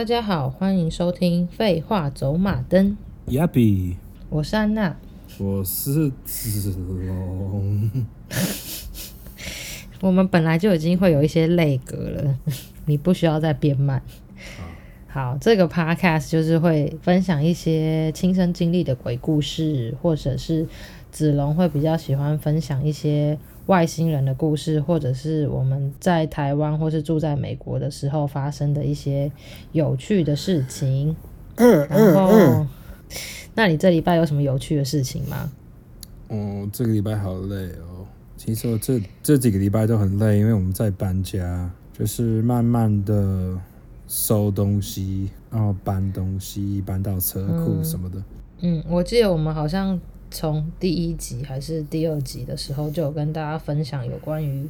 大家好，欢迎收听《废话走马灯》。亚比，我是安娜，我是子龙。我们本来就已经会有一些类格了，你不需要再变慢。好，这个 podcast 就是会分享一些亲身经历的鬼故事，或者是子龙会比较喜欢分享一些外星人的故事，或者是我们在台湾或是住在美国的时候发生的一些有趣的事情。嗯嗯嗯。那你这礼拜有什么有趣的事情吗？哦，这个礼拜好累哦。其实我这这几个礼拜都很累，因为我们在搬家，就是慢慢的。收东西，然后搬东西，搬到车库什么的。嗯，我记得我们好像从第一集还是第二集的时候，就有跟大家分享有关于。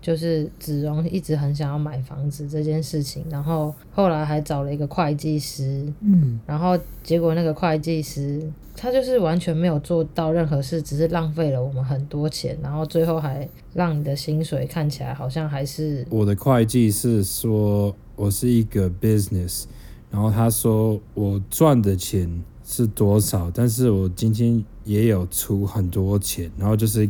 就是子荣一直很想要买房子这件事情，然后后来还找了一个会计师，嗯，然后结果那个会计师他就是完全没有做到任何事，只是浪费了我们很多钱，然后最后还让你的薪水看起来好像还是。我的会计是说我是一个 business，然后他说我赚的钱是多少，但是我今天也有出很多钱，然后就是。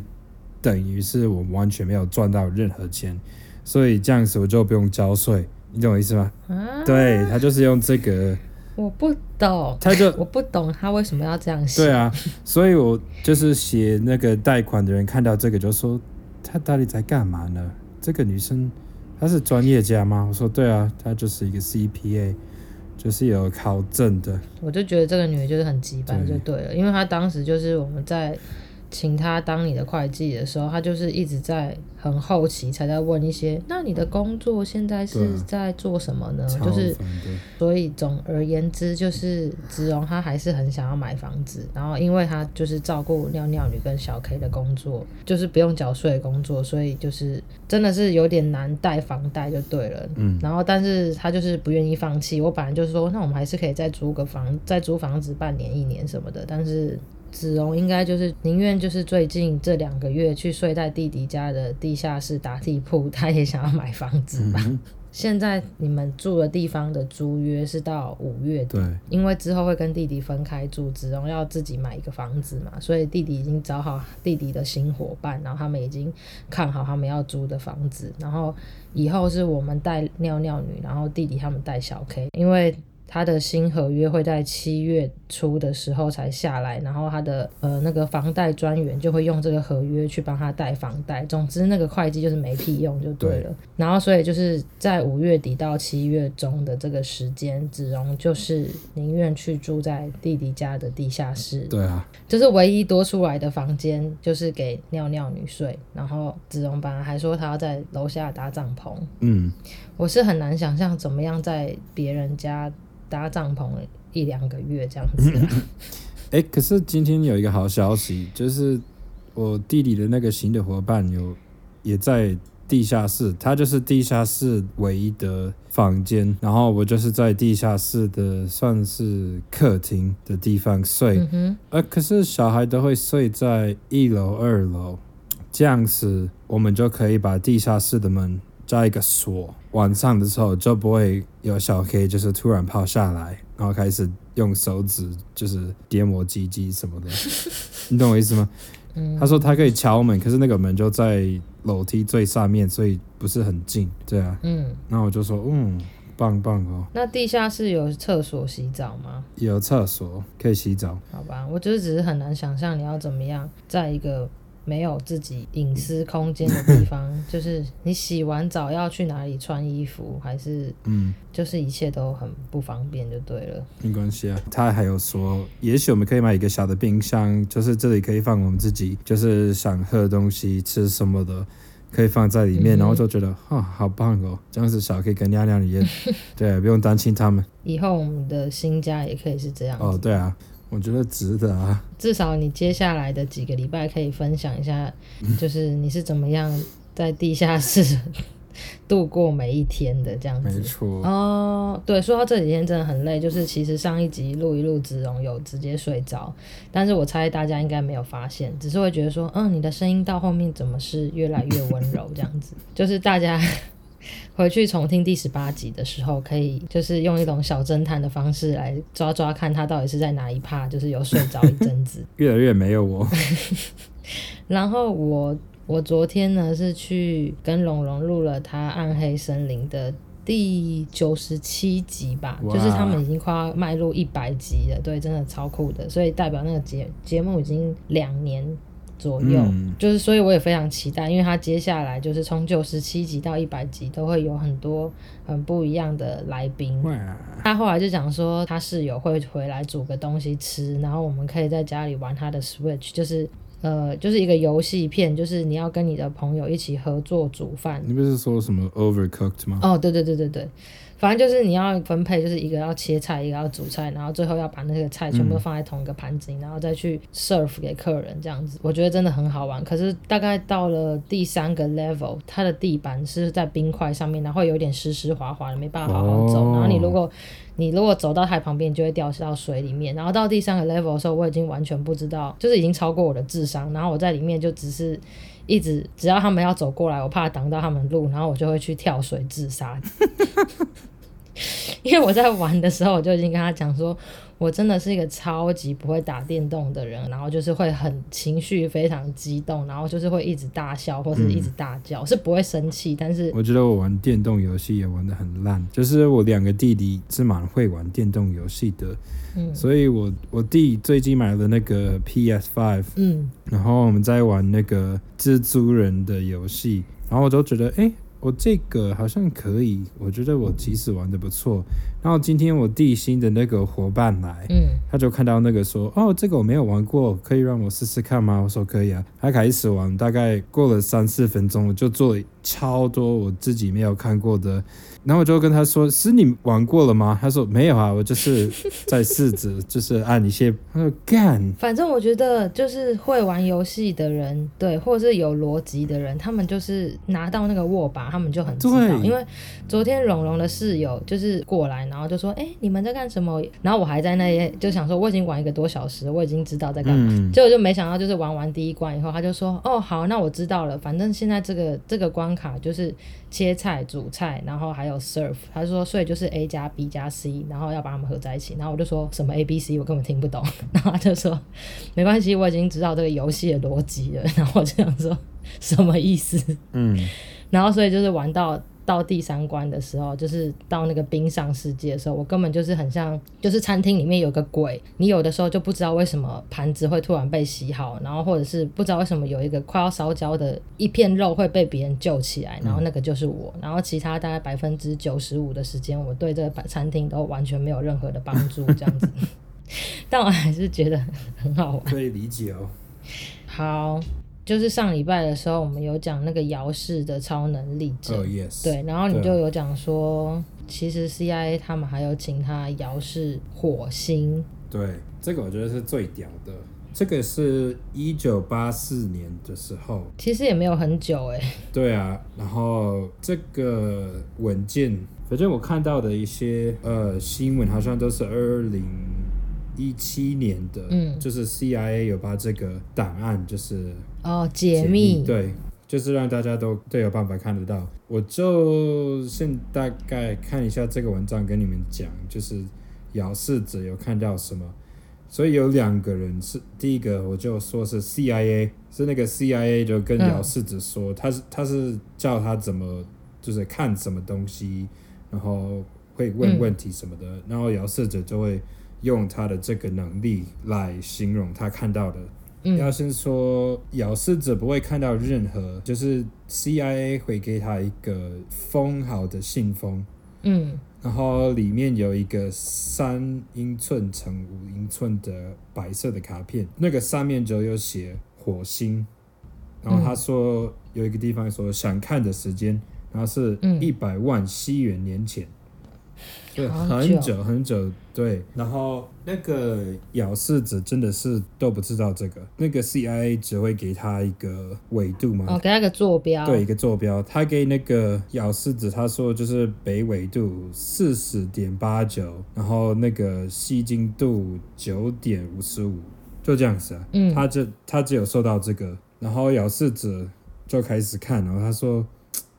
等于是我完全没有赚到任何钱，所以这样子我就不用交税，你懂我意思吗？啊、对，他就是用这个，我不懂，他就 我不懂他为什么要这样写。对啊，所以我就是写那个贷款的人看到这个就说，他到底在干嘛呢？这个女生她是专业家吗？我说对啊，她就是一个 CPA，就是有考证的。我就觉得这个女的就是很急白就对了，对因为她当时就是我们在。请他当你的会计的时候，他就是一直在很好奇才在问一些。那你的工作现在是在做什么呢？就是，所以总而言之，就是子荣他还是很想要买房子，然后因为他就是照顾尿尿女跟小 K 的工作，就是不用缴税的工作，所以就是真的是有点难贷房贷就对了。嗯，然后但是他就是不愿意放弃。我本来就是说，那我们还是可以再租个房，再租房子半年一年什么的，但是。子荣应该就是宁愿就是最近这两个月去睡在弟弟家的地下室打地铺，他也想要买房子吧。嗯、现在你们住的地方的租约是到五月底，对因为之后会跟弟弟分开住，子荣要自己买一个房子嘛，所以弟弟已经找好弟弟的新伙伴，然后他们已经看好他们要租的房子，然后以后是我们带尿尿女，然后弟弟他们带小 K，因为。他的新合约会在七月初的时候才下来，然后他的呃那个房贷专员就会用这个合约去帮他贷房贷。总之那个会计就是没屁用就对了。对。然后所以就是在五月底到七月中的这个时间，子荣就是宁愿去住在弟弟家的地下室。对啊，就是唯一多出来的房间就是给尿尿女睡。然后子荣本来还说他要在楼下搭帐篷。嗯，我是很难想象怎么样在别人家。搭帐篷一两个月这样子。哎、欸，可是今天有一个好消息，就是我弟弟的那个新的伙伴有也在地下室，他就是地下室唯一的房间，然后我就是在地下室的算是客厅的地方睡。嗯。呃，可是小孩都会睡在一楼、二楼，这样子我们就可以把地下室的门。加一个锁，晚上的时候就不会有小 K，就是突然跑下来，然后开始用手指就是点我鸡鸡什么的，你懂我意思吗？嗯、他说他可以敲门，可是那个门就在楼梯最上面，所以不是很近，对啊。嗯，那我就说，嗯，棒棒哦。那地下室有厕所洗澡吗？有厕所可以洗澡。好吧，我就是只是很难想象你要怎么样在一个。没有自己隐私空间的地方，就是你洗完澡要去哪里穿衣服，还是嗯，就是一切都很不方便，就对了。没关系啊，他还有说，也许我们可以买一个小的冰箱，就是这里可以放我们自己，就是想喝东西、吃什么的，可以放在里面，嗯、然后就觉得啊、哦，好棒哦，这样子小可以跟尿尿一样，对，不用担心他们。以后我们的新家也可以是这样。哦，对啊。我觉得值得啊！至少你接下来的几个礼拜可以分享一下，就是你是怎么样在地下室度过每一天的这样子。没错。哦，对，说到这几天真的很累，就是其实上一集录一录，子荣有直接睡着，但是我猜大家应该没有发现，只是会觉得说，嗯，你的声音到后面怎么是越来越温柔这样子？就是大家。会回去重听第十八集的时候，可以就是用一种小侦探的方式来抓抓看他到底是在哪一趴，就是有睡着一阵子。越来越没有我。然后我我昨天呢是去跟龙龙录了他暗黑森林的第九十七集吧，就是他们已经快要迈入一百集了，对，真的超酷的，所以代表那个节节目已经两年。左右，嗯、就是，所以我也非常期待，因为他接下来就是从九十七集到一百集都会有很多很不一样的来宾。他后来就讲说，他室友会回来煮个东西吃，然后我们可以在家里玩他的 Switch，就是呃，就是一个游戏片，就是你要跟你的朋友一起合作煮饭。你不是说什么 Overcooked 吗？哦，对对对对对。反正就是你要分配，就是一个要切菜，一个要煮菜，然后最后要把那个菜全部放在同一个盘子里，嗯、然后再去 serve 给客人这样子。我觉得真的很好玩。可是大概到了第三个 level，它的地板是在冰块上面，然后有点湿湿滑滑的，没办法好好走。哦、然后你如果你如果走到它旁边，就会掉到水里面。然后到第三个 level 的时候，我已经完全不知道，就是已经超过我的智商。然后我在里面就只是一直，只要他们要走过来，我怕挡到他们路，然后我就会去跳水自杀。因为我在玩的时候，我就已经跟他讲说，我真的是一个超级不会打电动的人，然后就是会很情绪非常激动，然后就是会一直大笑或是一直大叫，嗯、是不会生气。但是我觉得我玩电动游戏也玩的很烂，就是我两个弟弟是蛮会玩电动游戏的，嗯，所以我我弟最近买了那个 PS Five，嗯，然后我们在玩那个蜘蛛人的游戏，然后我就觉得，哎、欸。我这个好像可以，我觉得我即使玩的不错。然后今天我地心的那个伙伴来，嗯，他就看到那个说，哦，这个我没有玩过，可以让我试试看吗？我说可以啊。他开始玩，大概过了三四分钟，我就做了超多我自己没有看过的。然后我就跟他说：“是你玩过了吗？”他说：“没有啊，我就是在试着，就是按一些。”他说：“干。”反正我觉得就是会玩游戏的人，对，或者是有逻辑的人，他们就是拿到那个握把，他们就很知道。对因为昨天蓉蓉的室友就是过来，然后就说：“哎，你们在干什么？”然后我还在那里就想说：“我已经玩一个多小时，我已经知道在干嘛。嗯”结果就没想到，就是玩完第一关以后，他就说：“哦，好，那我知道了。反正现在这个这个关卡就是切菜、煮菜，然后还有。” serve，他说，所以就是 A 加 B 加 C，然后要把它们合在一起。然后我就说什么 A B C，我根本听不懂。然后他就说没关系，我已经知道这个游戏的逻辑了。然后我就想说什么意思？嗯，然后所以就是玩到。到第三关的时候，就是到那个冰上世界的时候，我根本就是很像，就是餐厅里面有个鬼，你有的时候就不知道为什么盘子会突然被洗好，然后或者是不知道为什么有一个快要烧焦的一片肉会被别人救起来，然后那个就是我，然后其他大概百分之九十五的时间，我对这个餐厅都完全没有任何的帮助，这样子，但我还是觉得很好玩，可以理解哦。好。就是上礼拜的时候，我们有讲那个姚氏的超能力者，oh, yes. 对，然后你就有讲说，其实 CIA 他们还有请他姚氏火星，对，这个我觉得是最屌的。这个是一九八四年的时候，其实也没有很久哎。对啊，然后这个文件，反正我看到的一些呃新闻，好像都是二零。一七年的，嗯，就是 CIA 有把这个档案就是哦解密，对，就是让大家都都有办法看得到。我就先大概看一下这个文章，跟你们讲，就是姚世子有看到什么。所以有两个人是第一个，我就说是 CIA，是那个 CIA 就跟姚世子说，嗯、他是他是叫他怎么就是看什么东西，然后会问问题什么的，嗯、然后姚世子就会。用他的这个能力来形容他看到的。嗯、要是说，遥视者不会看到任何，就是 CIA 会给他一个封好的信封，嗯，然后里面有一个三英寸乘五英寸的白色的卡片，那个上面就有写火星，然后他说有一个地方说想看的时间，然后是一百万西元年前。对，很久很久，对。然后那个咬柿子真的是都不知道这个，那个 CIA 只会给他一个纬度嘛，哦，给他个坐标，对，一个坐标。他给那个咬柿子，他说就是北纬度四十点八九，然后那个西经度九点五十五，就这样子啊。嗯，他就他只有收到这个，然后咬柿子就开始看，然后他说，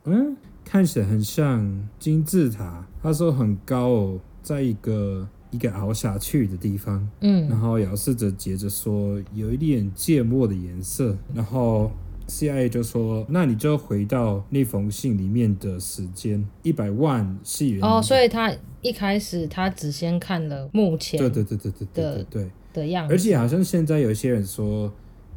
嗯。看起来很像金字塔。他说很高哦，在一个一个凹下去的地方。嗯，然后遥视者接着说有一点芥末的颜色。然后 CIA 就说，那你就回到那封信里面的时间，一百万细元。哦，所以他一开始他只先看了目前对对对对对对对对的样子，而且好像现在有一些人说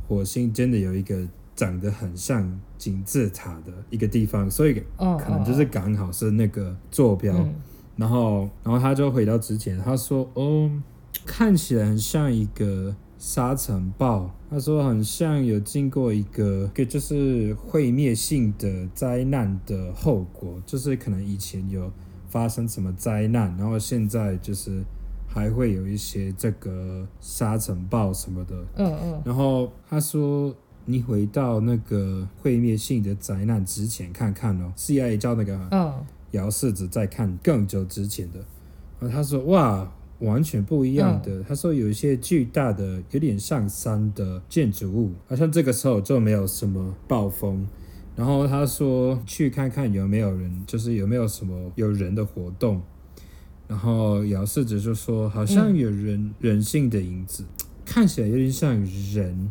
火星真的有一个。长得很像金字塔的一个地方，所以可能就是刚好是那个坐标。Oh, oh. 然后，然后他就回到之前，他说：“哦，看起来很像一个沙尘暴。”他说很像有经过一个，个就是毁灭性的灾难的后果，就是可能以前有发生什么灾难，然后现在就是还会有一些这个沙尘暴什么的。嗯嗯。然后他说。你回到那个毁灭性的灾难之前看看哦，CIA 叫那个遥视者再看更久之前的，然后他说哇，完全不一样的。他说有一些巨大的，有点像山的建筑物，好像这个时候就没有什么暴风。然后他说去看看有没有人，就是有没有什么有人的活动。然后姚世子就说好像有人人性的影子，看起来有点像人。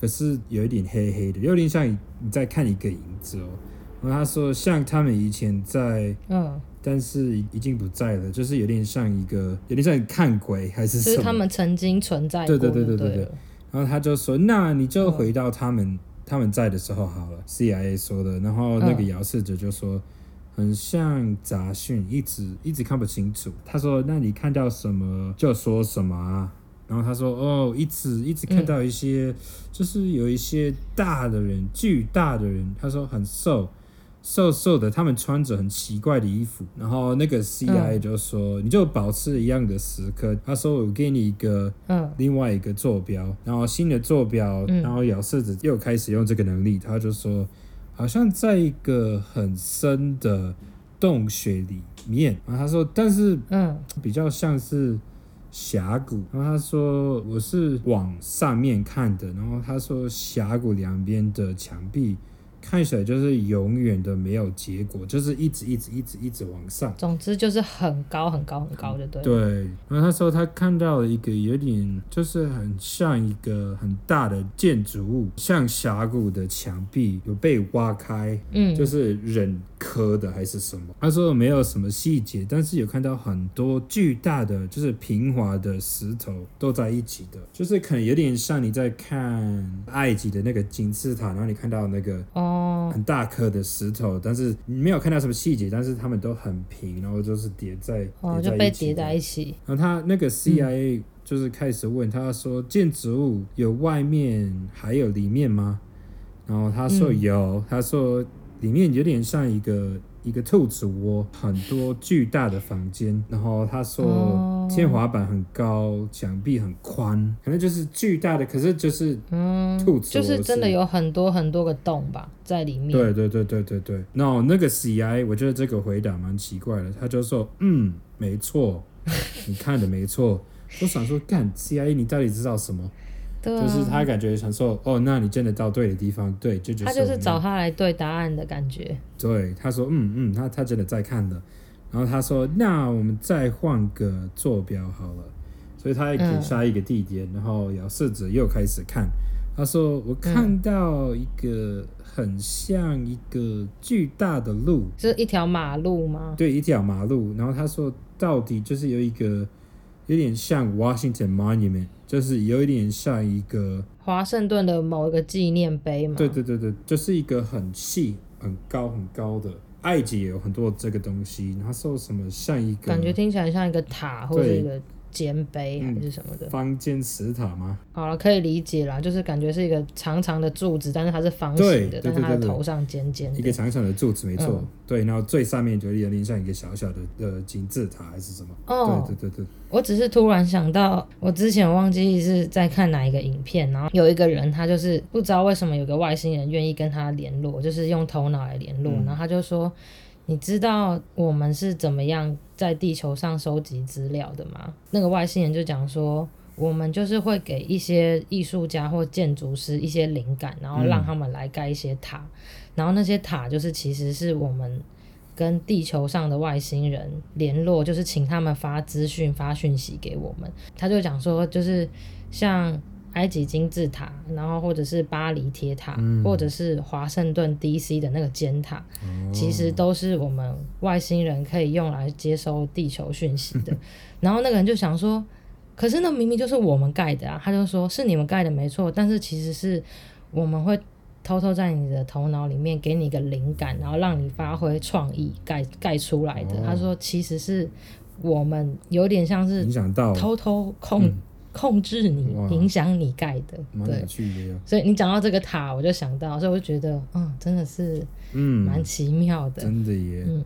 可是有一点黑黑的，有点像你在看一个影子哦。然后他说，像他们以前在，嗯，但是已经不在了，就是有点像一个，有点像看鬼还是什么？就是他们曾经存在过。对对对对对对。然后他就说，那你就回到他们、嗯、他们在的时候好了。CIA 说的。然后那个遥视者就说，很像杂讯，一直一直看不清楚。他说，那你看到什么就说什么啊。然后他说：“哦，一直一直看到一些，嗯、就是有一些大的人，巨大的人。他说很瘦，瘦瘦的，他们穿着很奇怪的衣服。然后那个 CIA 就说：‘嗯、你就保持一样的时刻。’他说：‘我给你一个，嗯，另外一个坐标，然后新的坐标。’然后咬色子又开始用这个能力，他就说，好像在一个很深的洞穴里面。然后他说，但是，嗯，比较像是。”峡谷，然后他说我是往上面看的，然后他说峡谷两边的墙壁。看起来就是永远的没有结果，就是一直一直一直一直往上。总之就是很高很高很高的，对。对，然后那时候他看到了一个有点，就是很像一个很大的建筑物，像峡谷的墙壁有被挖开，嗯，就是人刻的还是什么？他说没有什么细节，但是有看到很多巨大的，就是平滑的石头都在一起的，就是可能有点像你在看埃及的那个金字塔，然后你看到那个哦。很大颗的石头，但是你没有看到什么细节，但是他们都很平，然后就是叠在哦，就被叠在一起。然后他那个 CIA 就是开始问他说：“建筑物有外面还有里面吗？”然后他说有，他说里面有点像一个。一个兔子窝，很多巨大的房间。然后他说，天花板很高，墙壁很宽，可能就是巨大的。可是就是，兔子窝，就是真的有很多很多个洞吧，在里面。对对对对对对。然后那个 CI，我觉得这个回答蛮奇怪的。他就说，嗯，没错，你看的没错。我想说，干 CI，你到底知道什么？啊、就是他感觉想说，哦，那你真的到对的地方，对，就就是他就是找他来对答案的感觉。对，他说，嗯嗯，他他真的在看的。然后他说，那我们再换个坐标好了。所以他也给下一个地点，嗯、然后姚四子又开始看。他说，我看到一个很像一个巨大的路，是一条马路吗？对，一条马路。然后他说，到底就是有一个。有点像 Washington Monument，就是有一点像一个华盛顿的某一个纪念碑嘛。对对对对，就是一个很细、很高、很高的。埃及也有很多这个东西，然后说什么像一个，感觉听起来像一个塔或者一个。尖碑还是什么的？方尖石塔吗？好了，可以理解啦，就是感觉是一个长长的柱子，但是它是方形的，但是它的头上尖尖的。一个长长的柱子，没错。嗯、对，然后最上面就有点像一个小小的呃金字塔还是什么？哦，对对对对。我只是突然想到，我之前忘记是在看哪一个影片，然后有一个人，他就是不知道为什么有个外星人愿意跟他联络，就是用头脑来联络，嗯、然后他就说。你知道我们是怎么样在地球上收集资料的吗？那个外星人就讲说，我们就是会给一些艺术家或建筑师一些灵感，然后让他们来盖一些塔，然后那些塔就是其实是我们跟地球上的外星人联络，就是请他们发资讯、发讯息给我们。他就讲说，就是像埃及金字塔，然后或者是巴黎铁塔，嗯、或者是华盛顿 DC 的那个尖塔，哦、其实都是我们外星人可以用来接收地球讯息的。然后那个人就想说，可是那明明就是我们盖的啊！他就说是你们盖的没错，但是其实是我们会。偷偷在你的头脑里面给你一个灵感，然后让你发挥创意盖盖出来的。哦、他说，其实是我们有点像是偷偷控、嗯、控制你，影响你盖的。对，所以你讲到这个塔，我就想到，所以我就觉得，嗯，真的是，嗯，蛮奇妙的。真的耶。嗯，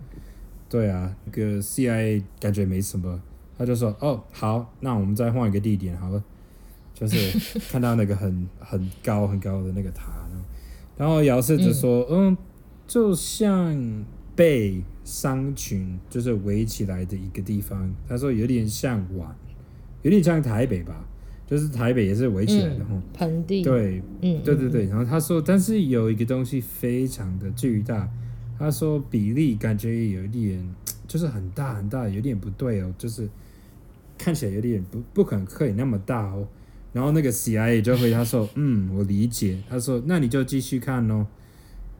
对啊，那个 CIA 感觉没什么，他就说，哦，好，那我们再换一个地点好了，就是 看到那个很很高很高的那个塔。然后姚世子说：“嗯，嗯，就像被山群就是围起来的一个地方。他说有点像碗，有点像台北吧，就是台北也是围起来的哈，盆、嗯、地。对，嗯，对对对。然后他说，但是有一个东西非常的巨大。他说比例感觉有一点，就是很大很大，有点不对哦，就是看起来有点不不可能可以那么大哦。”然后那个 CIA 就回他说：“ 嗯，我理解。”他说：“那你就继续看哦。”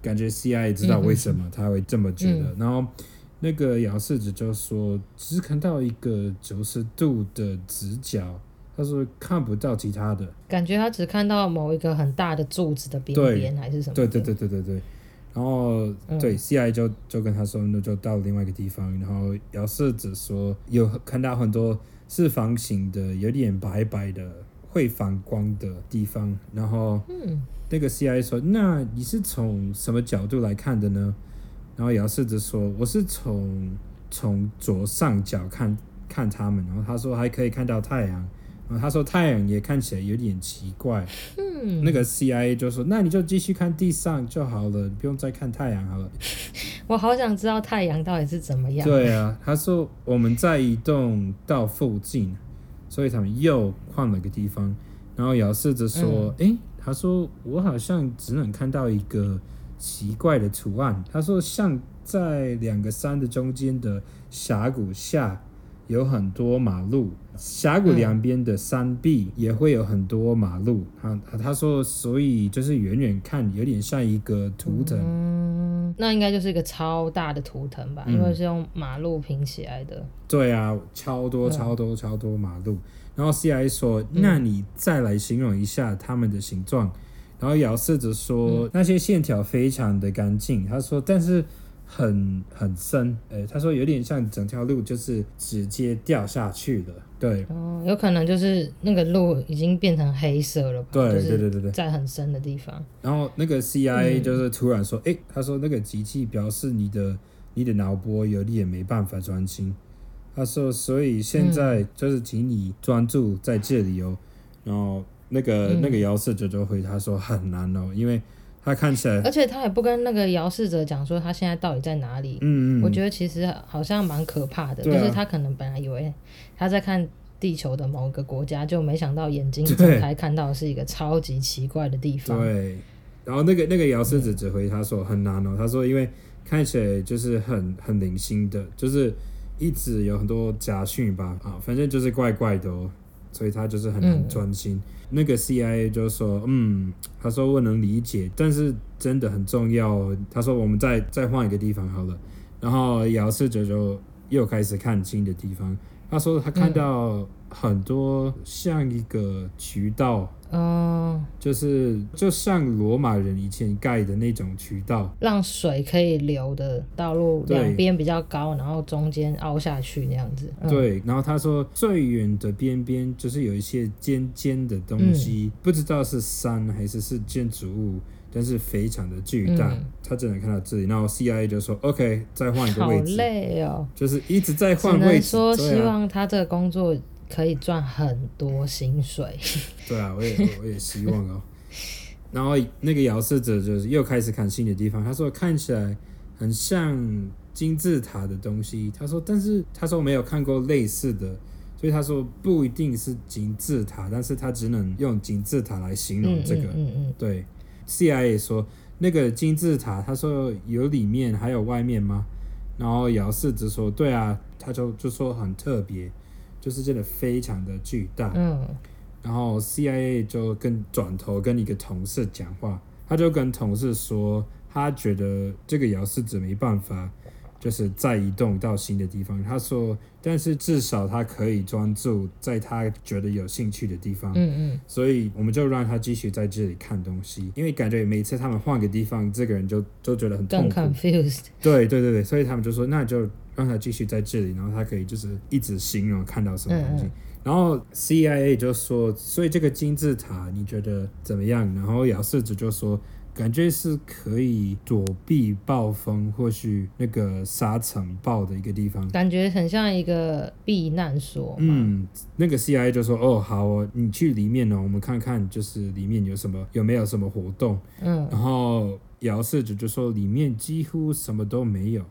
感觉 CIA 知道为什么他会这么觉得。嗯、然后那个姚世子就说：“只看到一个九十度的直角。”他说：“看不到其他的。”感觉他只看到某一个很大的柱子的边边还是什么？对对对对对对。然后、嗯、对 CIA 就就跟他说：“那就到另外一个地方。”然后姚世子说：“有看到很多四方形的，有点白白的。”会反光的地方，然后那个 CIA 说：“那你是从什么角度来看的呢？”然后姚世子说：“我是从从左上角看看他们。”然后他说：“还可以看到太阳。”然后他说：“太阳也看起来有点奇怪。”嗯，那个 CIA 就说：“那你就继续看地上就好了，你不用再看太阳好了。”我好想知道太阳到底是怎么样。对啊，他说：“我们在移动到附近。”所以他们又换了个地方，然后姚世子说：“哎、嗯，他说我好像只能看到一个奇怪的图案。他说像在两个山的中间的峡谷下有很多马路，峡谷两边的山壁也会有很多马路。他他说，所以就是远远看有点像一个图腾。嗯，那应该就是一个超大的图腾吧？嗯、因为是用马路拼起来的。对啊，超多超多超多马路。然后 CIA 说：“那你再来形容一下它们的形状。”然后姚世子说：“那些线条非常的干净。”他说：“但是很很深，诶，他说有点像整条路就是直接掉下去了。”对，哦，有可能就是那个路已经变成黑色了吧？对对对对对，在很深的地方。然后那个 CIA 就是突然说：“诶，他说那个机器表示你的你的脑波有点没办法专心。”他说：“所以现在就是请你专注在这里哦。嗯”然后那个、嗯、那个姚世哲就回他说：“很难哦，因为他看起来……而且他也不跟那个姚世哲讲说他现在到底在哪里。”嗯嗯，我觉得其实好像蛮可怕的，啊、就是他可能本来以为他在看地球的某个国家，就没想到眼睛睁开看到是一个超级奇怪的地方。对，然后那个那个姚世哲只回他说：“很难哦。”他说：“因为看起来就是很很零星的，就是。”一直有很多假讯吧，啊，反正就是怪怪的哦，所以他就是很难专心。嗯、那个 CIA 就说，嗯，他说我能理解，但是真的很重要哦。他说我们再再换一个地方好了。然后姚世哲就又开始看新的地方。他说他看到很多像一个渠道。嗯，就是就像罗马人以前盖的那种渠道，让水可以流的道路，两边比较高，然后中间凹下去那样子。嗯、对，然后他说最远的边边就是有一些尖尖的东西，嗯、不知道是山还是是建筑物，但是非常的巨大。嗯、他只能看到这里，然后 CIA 就说 OK，再换一个位置。好累哦，就是一直在换位置。说希望他这个工作。可以赚很多薪水。对啊，我也我也希望哦。然后那个姚世哲就是又开始看新的地方，他说看起来很像金字塔的东西。他说，但是他说没有看过类似的，所以他说不一定是金字塔，但是他只能用金字塔来形容这个。嗯嗯嗯。对，CIA 说那个金字塔，他说有里面还有外面吗？然后姚世子说：“对啊，他就就说很特别，就是真的非常的巨大。”嗯。然后 CIA 就跟转头跟一个同事讲话，他就跟同事说，他觉得这个姚世子没办法，就是再移动到新的地方。他说，但是至少他可以专注在他觉得有兴趣的地方。嗯嗯。所以我们就让他继续在这里看东西，因为感觉每次他们换个地方，这个人就就觉得很痛苦。更 confused。对对对对，所以他们就说，那就让他继续在这里，然后他可以就是一直形容看到什么东西。嗯嗯然后 CIA 就说，所以这个金字塔你觉得怎么样？然后姚世子就说，感觉是可以躲避暴风，或许那个沙尘暴的一个地方，感觉很像一个避难所。嗯，那个 CIA 就说，哦，好哦，你去里面呢，我们看看，就是里面有什么，有没有什么活动。嗯，然后姚世子就说，里面几乎什么都没有。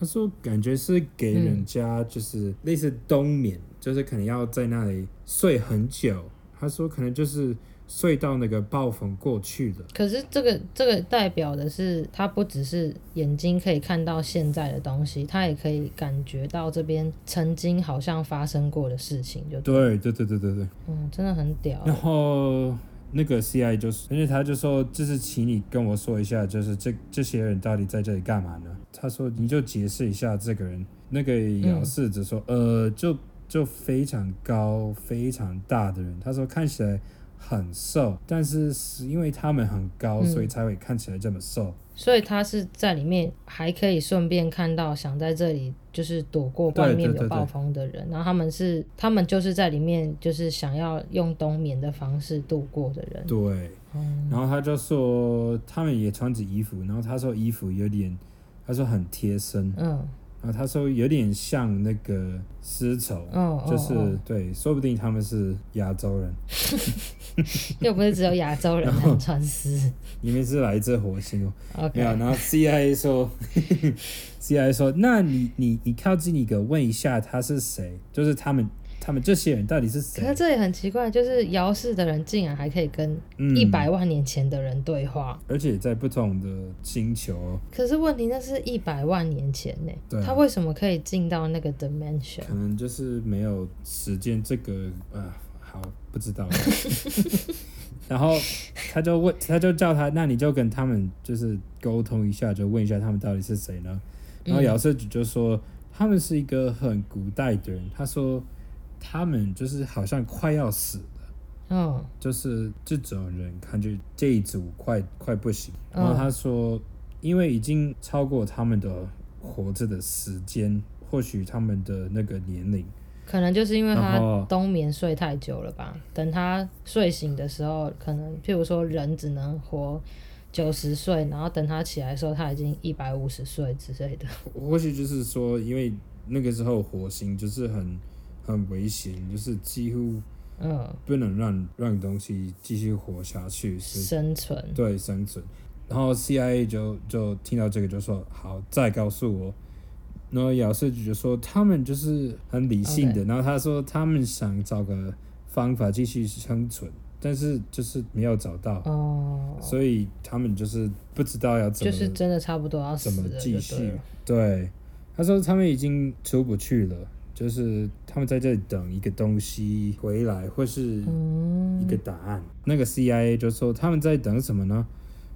他说，感觉是给人家就是类似冬眠。嗯就是可能要在那里睡很久，他说可能就是睡到那个暴风过去的。可是这个这个代表的是，他不只是眼睛可以看到现在的东西，他也可以感觉到这边曾经好像发生过的事情就对。对对对对对对，嗯，真的很屌。然后那个 CI 就是，而且他就说，就是请你跟我说一下，就是这这些人到底在这里干嘛呢？他说你就解释一下这个人。那个姚世子说，嗯、呃，就。就非常高、非常大的人，他说看起来很瘦，但是是因为他们很高，嗯，所以才会看起来这么瘦。所以他是在里面还可以顺便看到想在这里就是躲过外面有暴风的人，对对对对，然后他们是他们就是在里面就是想要用冬眠的方式度过的人。对，嗯，然后他就说他们也穿着衣服，然后他说衣服有点，他说很贴身，嗯。啊，他说有点像那个丝绸，哦，就是，哦，对，说不定他们是亚洲人，又不是只有亚洲人能穿丝，你们是来自火星哦，okay. 没有，然后 CIA 说，CIA 说，那你你你靠近一个问一下他是谁，就是他们。他们这些人到底是谁？可是这也很奇怪，就是姚氏的人竟然还可以跟一百万年前的人对话，嗯，而且在不同的星球。可是问题那是一百万年前呢？他为什么可以进到那个 dimension？可能就是没有时间这个呃，好不知道。然后他就问，他就叫他，那你就跟他们就是沟通一下，就问一下他们到底是谁呢？然后姚世子就说，他们是一个很古代的人。他说。他们就是好像快要死了，嗯、oh.，就是这种人看就这一组快快不行。然后他说，因为已经超过他们的活着的时间，或许他们的那个年龄，可能就是因为他冬眠睡太久了吧。等他睡醒的时候，可能譬如说人只能活九十岁，然后等他起来的时候，他已经一百五十岁之类的。或许就是说，因为那个时候火星就是很。很危险，就是几乎，嗯，不能让、嗯、让东西继续活下去，是生存，对生存。然后 CIA 就就听到这个就说好，再告诉我。然后姚世子就说他们就是很理性的.然后他说他们想找个方法继续生存，但是就是没有找到，哦，所以他们就是不知道要怎么，就是真的差不多要怎么继续。对，他说他们已经出不去了。就是他们在这里等一个东西回来，或是一个答案。嗯、那个 CIA 就说他们在等什么呢？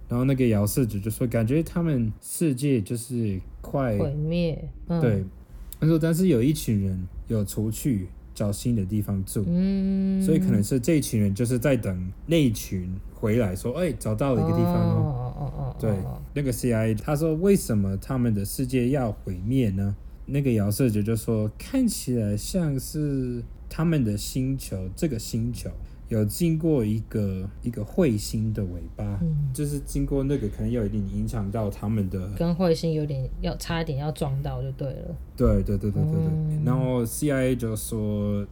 然后那个姚世子就说感觉他们世界就是快毁灭。嗯、对，他说但是有一群人有出去找新的地方住，嗯，所以可能是这一群人就是在等那一群回来说，哎，找到了一个地方哦。哦哦哦。对，那个 CIA 他说为什么他们的世界要毁灭呢？那个姚世子就说，看起来像是他们的星球，这个星球有经过一个一个彗星的尾巴，嗯，就是经过那个，可能有一点影响到他们的，跟彗星有点要差一点要撞到就对了。对对对对对对。嗯，然后 CIA 就说，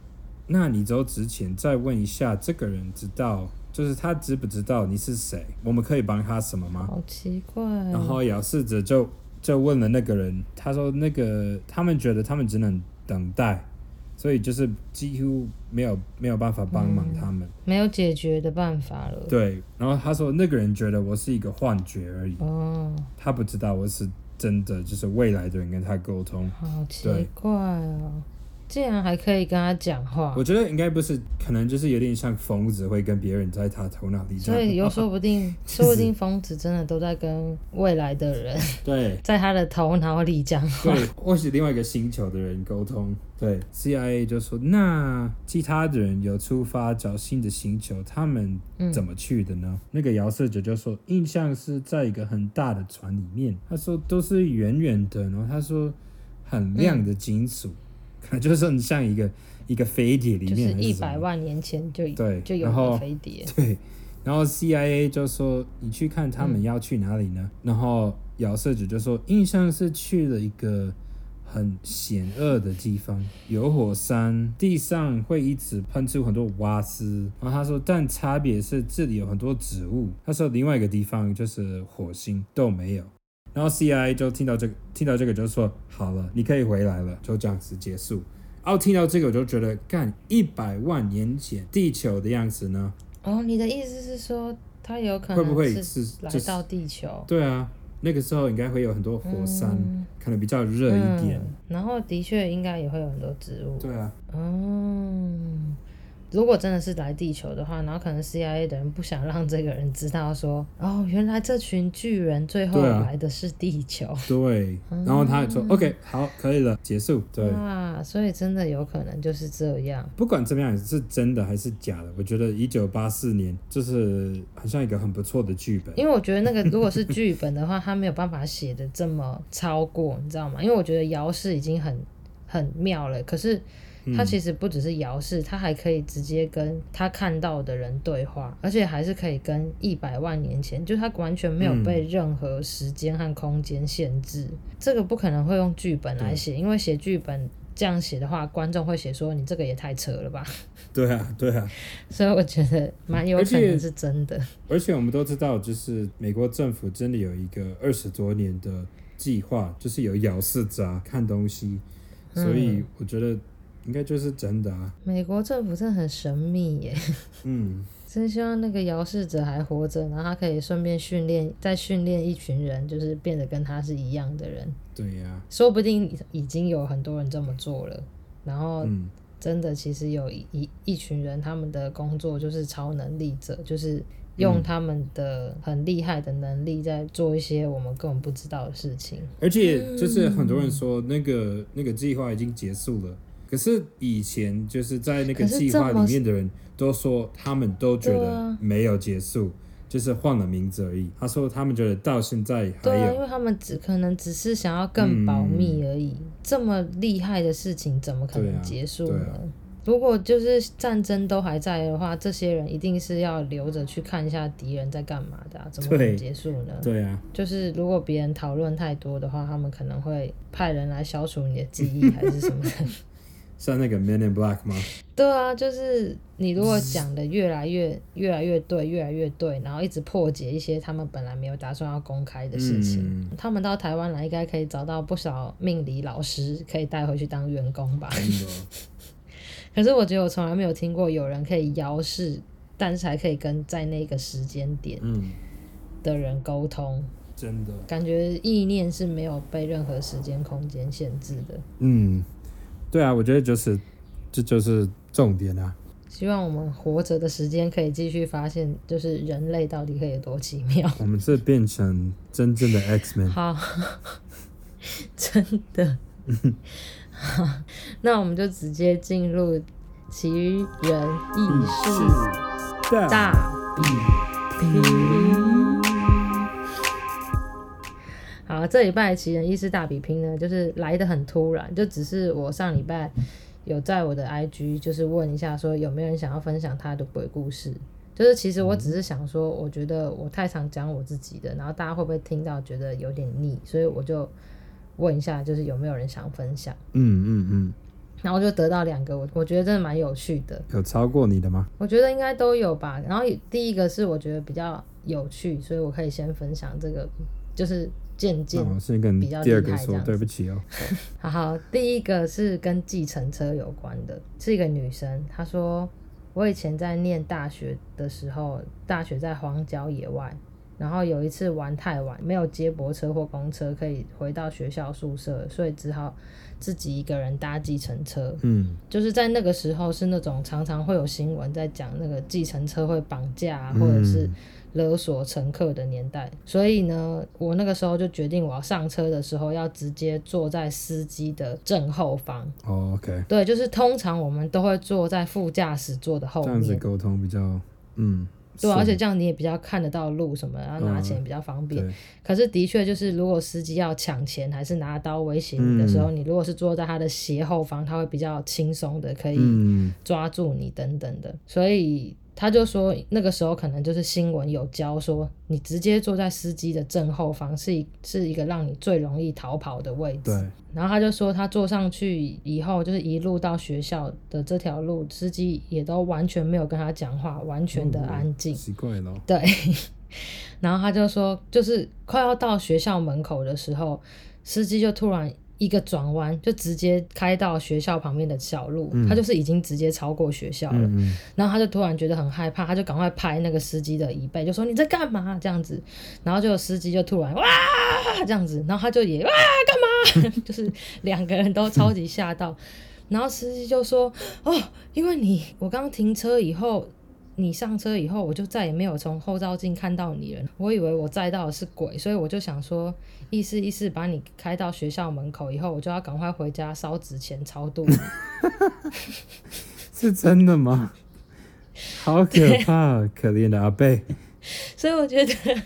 那你走之前再问一下这个人，知道就是他知不知道你是谁？我们可以帮他什么吗？好奇怪。然后姚世子就。就问了那个人，他说那个他们觉得他们只能等待，所以就是几乎没有没有办法帮忙他们，嗯，没有解决的办法了。对，然后他说那个人觉得我是一个幻觉而已，哦，他不知道我是真的就是未来的人跟他沟通。好奇怪哦。竟然还可以跟他讲话，我觉得应该不是，可能就是有点像疯子会跟别人在他头脑里讲。所以有说不定，说不定疯子真的都在跟未来的人 对，在他的头脑里讲话，对，或是另外一个星球的人沟通。对，CIA 就说，那其他的人有出发找新的星球，他们怎么去的呢？嗯、那个遥射者就说，印象是在一个很大的船里面，他说都是圆圆的，然后他说很亮的金属。嗯 就是很像一个一个飞碟里面，就是一百万年前就对就有个飞碟。对，然后 CIA 就说，你去看他们要去哪里呢？嗯、然后姚社主就说，印象是去了一个很险恶的地方，有火山，地上会一直喷出很多瓦斯。然后他说，但差别是这里有很多植物。他说另外一个地方就是火星都没有。然后 CIA 就听到这个，听到这个就说好了，你可以回来了，就这样子结束。然后听到这个我就觉得，干一百万年前地球的样子呢？哦，你的意思是说，它有可能会不会是来到地球？对啊，那个时候应该会有很多火山，嗯、可能比较热一点、嗯。然后的确应该也会有很多植物。对啊。嗯。如果真的是来地球的话，然后可能 CIA 的人不想让这个人知道说，哦，原来这群巨人最后来的是地球。对，啊对嗯、然后他也说，OK，好，可以了，结束。对啊，所以真的有可能就是这样。不管怎么样，是真的还是假的，我觉得一九八四年就是好像一个很不错的剧本。因为我觉得那个如果是剧本的话，他没有办法写的这么超过，你知道吗？因为我觉得姚氏已经很很妙了，可是。他其实不只是遥视，他还可以直接跟他看到的人对话，而且还是可以跟一百万年前，就他完全没有被任何时间和空间限制。嗯、这个不可能会用剧本来写，因为写剧本这样写的话，观众会写说你这个也太扯了吧？对啊，对啊。所以我觉得蛮有可能是真的。而且，而且我们都知道，就是美国政府真的有一个二十多年的计划，就是有遥视者看东西，所以我觉得。应该就是真的啊！美国政府真的很神秘耶。嗯，真希望那个遥视者还活着，然后他可以顺便训练，再训练一群人，就是变得跟他是一样的人。对呀、啊，说不定已经有很多人这么做了。然后，真的其实有一一一群人，他们的工作就是超能力者，就是用他们的很厉害的能力在做一些我们根本不知道的事情。而且，就是很多人说那个那个计划已经结束了。可是以前就是在那个计划里面的人都说，他们都觉得没有结束，就是换了名字而已。他说他们觉得到现在还有，对啊，因为他们只可能只是想要更保密而已。嗯，这么厉害的事情怎么可能结束呢？如果就是战争都还在的话，这些人一定是要留着去看一下敌人在干嘛的啊，怎么可能结束呢？对，对啊，就是如果别人讨论太多的话，他们可能会派人来消除你的记忆还是什么的。像那个 Men in Black 吗？对啊，就是你如果讲的越来越越来越对，越来越对，然后一直破解一些他们本来没有打算要公开的事情，嗯、他们到台湾来应该可以找到不少命理老师，可以带回去当员工吧。可是我觉得我从来没有听过有人可以遥视，但是还可以跟在那个时间点的人沟通，真的感觉意念是没有被任何时间空间限制的。嗯。对啊，我觉得就是，这就是重点啊。希望我们活着的时间可以继续发现，就是人类到底可以有多奇妙。我们是变成真正的 X-Men。好，真的。好，那我们就直接进入奇人异事大比拼。好，这礼拜奇人异事大比拼呢，就是来的很突然，就只是我上礼拜有在我的 IG 就是问一下，说有没有人想要分享他的鬼故事。就是其实我只是想说，我觉得我太常讲我自己的，然后大家会不会听到觉得有点腻，所以我就问一下，就是有没有人想分享？嗯嗯嗯。然后就得到两个，我我觉得真的蛮有趣的。有超过你的吗？我觉得应该都有吧。然后第一个是我觉得比较有趣，所以我可以先分享这个，就是。渐渐比较厉害这样子。对不起哦。好 好，第一个是跟计程车有关的，是一个女生。她说，我以前在念大学的时候，大学在荒郊野外，然后有一次玩太晚，没有接驳车或公车可以回到学校宿舍，所以只好自己一个人搭计程车。嗯，就是在那个时候是那种常常会有新闻在讲那个计程车会绑架啊或者是勒索乘客的年代，嗯，所以呢，我那个时候就决定我要上车的时候要直接坐在司机的正后方。哦，OK。对，就是通常我们都会坐在副驾驶座的后面，这样子沟通比较嗯。对，而且这样你也比较看得到路什么，然后拿钱比较方便。嗯、可是的确就是，如果司机要抢钱还是拿刀威胁你的时候，嗯、你如果是坐在他的斜后方，他会比较轻松的可以抓住你等等的，所以。他就说，那个时候可能就是新闻有教说，你直接坐在司机的正后方是一是一个让你最容易逃跑的位置。对。然后他就说，他坐上去以后，就是一路到学校的这条路，司机也都完全没有跟他讲话，完全的安静。奇怪了。对。然后他就说，就是快要到学校门口的时候，司机就突然。一个转弯就直接开到学校旁边的小路，嗯，他就是已经直接超过学校了，嗯嗯。然后他就突然觉得很害怕，他就赶快拍那个司机的椅背，就说你在干嘛这样子。然后就司机就突然哇这样子，然后他就也哇干嘛，就是两个人都超级吓到。然后司机就说哦，因为你我刚停车以后。你上车以后，我就再也没有从后照镜看到你了。我以为我载到的是鬼，所以我就想说，意思意思把你开到学校门口以后，我就要赶快回家烧纸钱超度。是真的吗？好可怕，可怜的阿贝。所以我觉得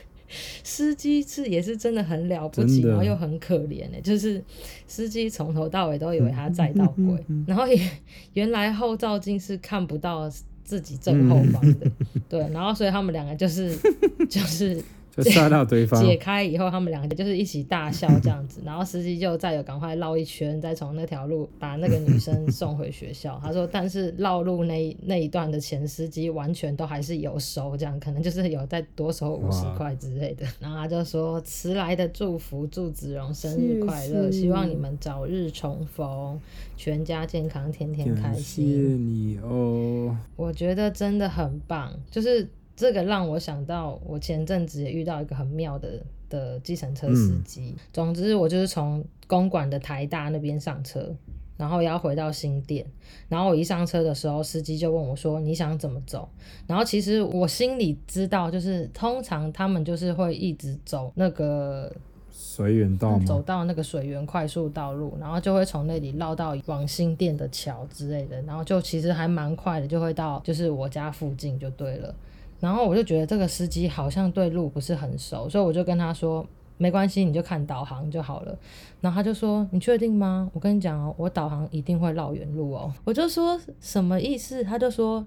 司机是也是真的很了不起，然后又很可怜呢。就是司机从头到尾都以为他载到鬼，然后也原来后照镜是看不到。自己正后方的，嗯、对，然后所以他们两个就是 就是。就吓到对方。解开以后，他们两个就是一起大笑这样子，然后司机就再有赶快绕一圈，再从那条路把那个女生送回学校。他说，但是绕路那那一段的钱，司机完全都还是有收，这样可能就是有再多收五十块之类的。然后他就说，迟来的祝福，祝子荣生日快乐，希望你们早日重逢，全家健康，天天开心。谢谢你哦，我觉得真的很棒，就是。这个让我想到，我前阵子也遇到一个很妙的的计程车司机。嗯。总之，我就是从公馆的台大那边上车，然后要回到新店。然后我一上车的时候，司机就问我说：“你想怎么走？”然后其实我心里知道，就是通常他们就是会一直走那个水源道吗？走到那个水源快速道路，然后就会从那里绕到往新店的桥之类的，然后就其实还蛮快的，就会到就是我家附近就对了。然后我就觉得这个司机好像对路不是很熟，所以我就跟他说没关系，你就看导航就好了。然后他就说你确定吗？我跟你讲哦，我导航一定会绕远路哦。我就说什么意思？他就说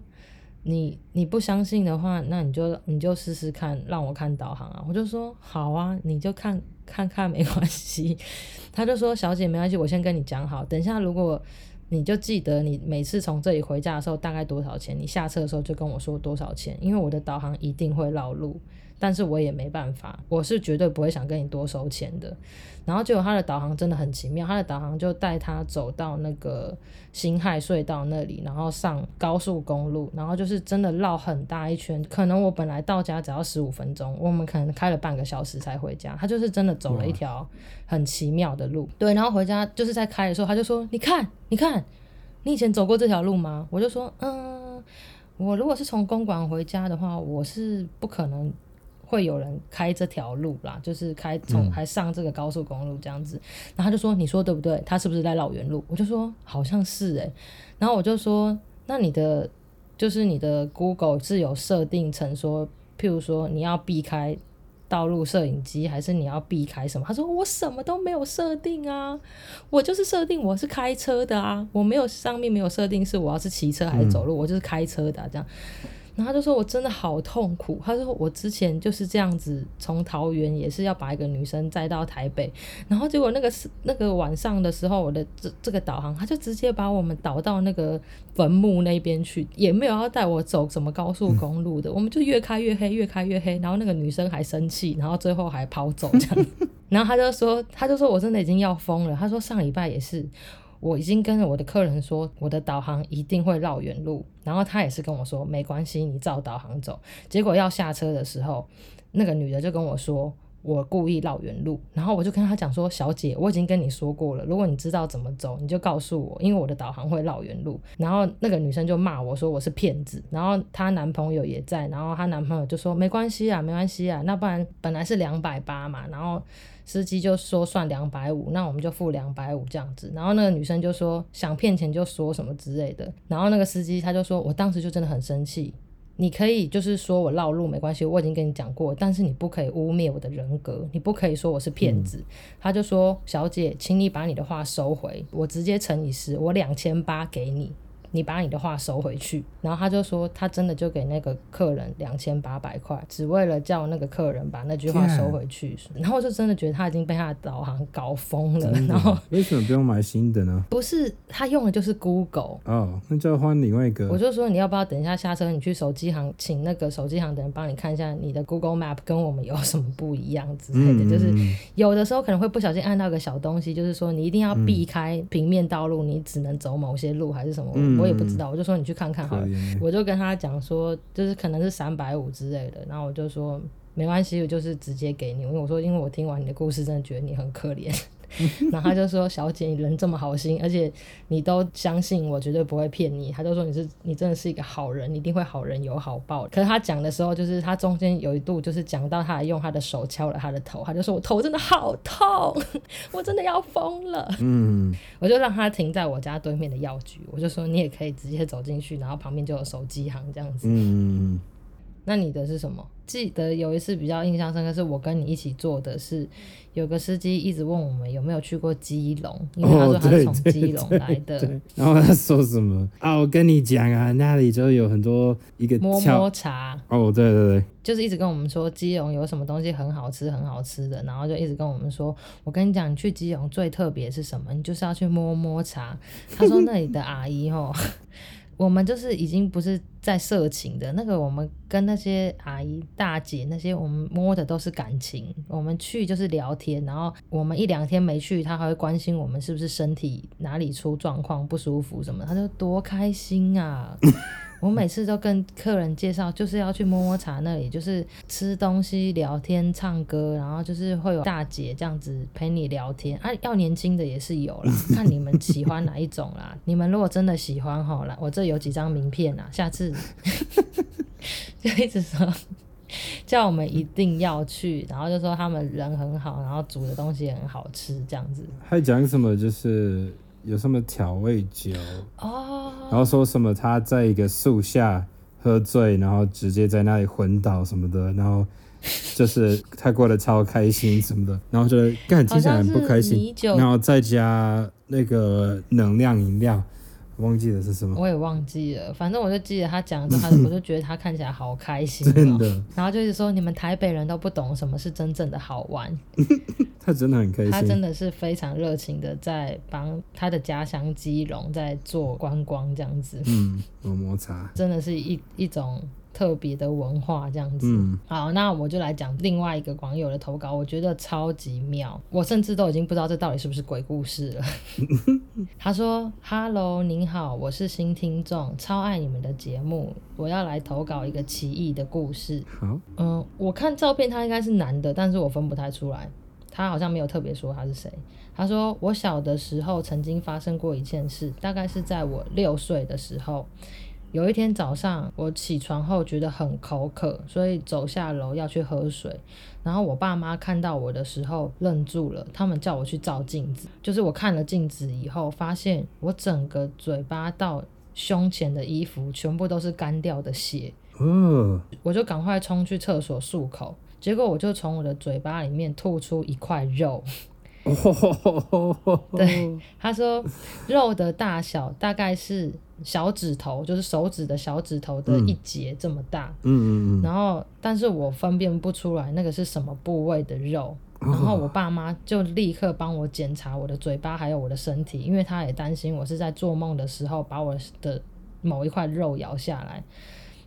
你你不相信的话，那你就你就试试看，让我看导航啊。我就说好啊，你就看看看没关系。他就说小姐没关系，我先跟你讲好，等一下如果。你就记得你每次从这里回家的时候大概多少钱？你下车的时候就跟我说多少钱，因为我的导航一定会绕路，但是我也没办法，我是绝对不会想跟你多收钱的。然后结果他的导航真的很奇妙，他的导航就带他走到那个辛亥隧道那里，然后上高速公路，然后就是真的绕很大一圈。可能我本来到家只要十五分钟，我们可能开了半个小时才回家。他就是真的走了一条很奇妙的路，对。然后回家就是在开的时候，他就说：“你看，你看，你以前走过这条路吗？”我就说：“嗯，我如果是从公馆回家的话，我是不可能。”会有人开这条路啦，就是开从还上这个高速公路这样子，嗯、然后他就说：“你说对不对？他是不是在绕远路？”我就说：“好像是诶、欸。”然后我就说：“那你的就是你的 Google 是有设定成说，譬如说你要避开道路摄影机，还是你要避开什么？”他说：“我什么都没有设定啊，我就是设定我是开车的啊，我没有上面没有设定是我要是骑车还是走路，嗯、我就是开车的、啊、这样。”然后他就说：“我真的好痛苦。”他说：“我之前就是这样子，从桃园也是要把一个女生载到台北，然后结果那个是那个晚上的时候，我的这这个导航他就直接把我们导到那个坟墓那边去，也没有要带我走什么高速公路的，我们就越开越黑，越开越黑。然后那个女生还生气，然后最后还跑走这样。然后他就说，他就说我真的已经要疯了。他说上礼拜也是。”我已经跟我的客人说，我的导航一定会绕远路，然后他也是跟我说没关系，你照导航走。结果要下车的时候，那个女的就跟我说。我故意绕远路，然后我就跟他讲说：“小姐，我已经跟你说过了，如果你知道怎么走，你就告诉我，因为我的导航会绕远路。”然后那个女生就骂我说我是骗子，然后她男朋友也在，然后她男朋友就说：“没关系啊，没关系啊，那不然本来是两百八嘛。”然后司机就说算两百五，那我们就付两百五这样子。然后那个女生就说想骗钱就说什么之类的，然后那个司机他就说：“我当时就真的很生气。”你可以就是说我绕路没关系，我已经跟你讲过，但是你不可以污蔑我的人格，你不可以说我是骗子。嗯。他就说：“小姐，请你把你的话收回，我直接乘以十，我两千八给你。”你把你的话收回去，然后他就说他真的就给那个客人两千八百块，只为了叫那个客人把那句话收回去。然后我就真的觉得他已经被他的导航搞疯了。然后为什么不用买新的呢？不是他用的就是 Google 哦，oh, 那就要换另外一个。我就说你要不要等一下下车，你去手机行请那个手机行的人帮你看一下你的 Google Map 跟我们有什么不一样之类的。嗯、就是有的时候可能会不小心按到个小东西，就是说你一定要避开平面道路，嗯、你只能走某些路还是什么。嗯我也不知道，我就说你去看看好了。我就跟他讲说，就是可能是三百五之类的，然后我就说没关系，我就是直接给你，因为我说因为我听完你的故事，真的觉得你很可怜。然后他就说：“小姐，你人这么好心，而且你都相信我绝对不会骗你。”他就说：“你是你真的是一个好人，你一定会好人有好报。”可是他讲的时候，就是他中间有一度就是讲到他用他的手敲了他的头，他就说：“我头真的好痛，我真的要疯了。”嗯，我就让他停在我家对面的药局，我就说：“你也可以直接走进去，然后旁边就有手机行这样子。”嗯。那你的是什么？记得有一次比较印象深刻，是我跟你一起做的是，有个司机一直问我们有没有去过基隆，因为他说他是从基隆来的。哦、然后他说什么啊？我跟你讲啊，那里就有很多一个摸摸茶。哦，对对对，就是一直跟我们说基隆有什么东西很好吃，很好吃的，然后就一直跟我们说，我跟你讲，你去基隆最特别是什么？你就是要去摸摸茶。他说那里的阿姨吼。我们就是已经不是在色情的那个，我们跟那些阿姨大姐那些，我们摸的都是感情。我们去就是聊天，然后我们一两天没去，她还会关心我们是不是身体哪里出状况不舒服什么，她就多开心啊。我每次都跟客人介绍，就是要去摸摸茶那里，就是吃东西、聊天、唱歌，然后就是会有大姐这样子陪你聊天啊。要年轻的也是有啦，看你们喜欢哪一种啦。你们如果真的喜欢哈，来我这有几张名片啊，下次 就一直说叫我们一定要去，然后就说他们人很好，然后煮的东西也很好吃，这样子。还讲什么？就是。有什么调味酒？哦，然后说什么他在一个树下喝醉，然后直接在那里昏倒什么的，然后就是他过得超开心什么的，然后就干听起来很不开心，然后再加那个能量饮料。忘记了是什么，我也忘记了。反正我就记得他讲的，他 我就觉得他看起来好开心，真的。然后就是说，你们台北人都不懂什么是真正的好玩。他真的很开心，他真的是非常热情的在帮他的家乡基隆在做观光这样子。嗯，摸摸茶，真的是一一种。特别的文化这样子，嗯、好，那我就来讲另外一个网友的投稿，我觉得超级妙，我甚至都已经不知道这到底是不是鬼故事了。他说：“Hello，您好，我是新听众，超爱你们的节目，我要来投稿一个奇异的故事。”好，嗯，我看照片他应该是男的，但是我分不太出来，他好像没有特别说他是谁。他说：“我小的时候曾经发生过一件事，大概是在我六岁的时候。”有一天早上，我起床后觉得很口渴，所以走下楼要去喝水。然后我爸妈看到我的时候愣住了，他们叫我去照镜子。就是我看了镜子以后，发现我整个嘴巴到胸前的衣服全部都是干掉的血。嗯，我就赶快冲去厕所漱口，结果我就从我的嘴巴里面吐出一块肉。对，他说肉的大小大概是小指头，就是手指的小指头的一节这么大。嗯嗯嗯。然后，但是我分辨不出来那个是什么部位的肉。然后我爸妈就立刻帮我检查我的嘴巴还有我的身体，因为他也担心我是在做梦的时候把我的某一块肉咬下来。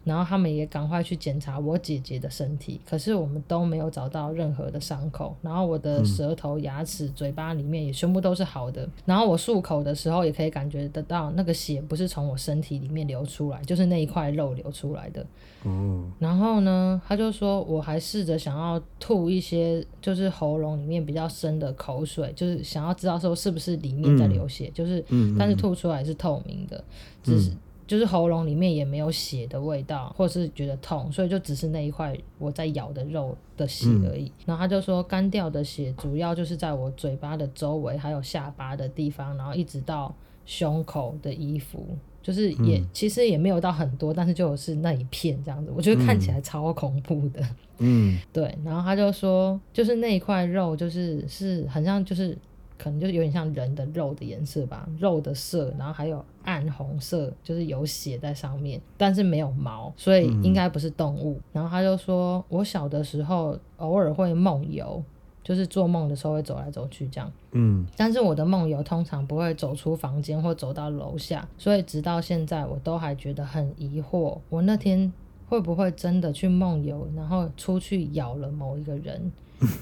然后他们也赶快去检查我姐姐的身体，可是我们都没有找到任何的伤口。然后我的舌头、牙齿、嘴巴里面也全部都是好的。然后我漱口的时候也可以感觉得到，那个血不是从我身体里面流出来，就是那一块肉流出来的。哦。然后呢，他就说我还试着想要吐一些，就是喉咙里面比较深的口水，就是想要知道说是不是里面在流血，就是，但是吐出来是透明的，只是。就是喉咙里面也没有血的味道，或是觉得痛，所以就只是那一块我在咬的肉的血而已。嗯、然后他就说，干掉的血主要就是在我嘴巴的周围，还有下巴的地方，然后一直到胸口的衣服，就是也、嗯、其实也没有到很多，但是就是那一片这样子，我觉得看起来超恐怖的。嗯，对。然后他就说，就是那一块肉，就是是很像就是。可能就有点像人的肉的颜色吧，肉的色，然后还有暗红色，就是有血在上面，但是没有毛，所以应该不是动物。嗯、然后他就说，我小的时候偶尔会梦游，就是做梦的时候会走来走去这样。嗯，但是我的梦游通常不会走出房间或走到楼下，所以直到现在我都还觉得很疑惑，我那天会不会真的去梦游，然后出去咬了某一个人，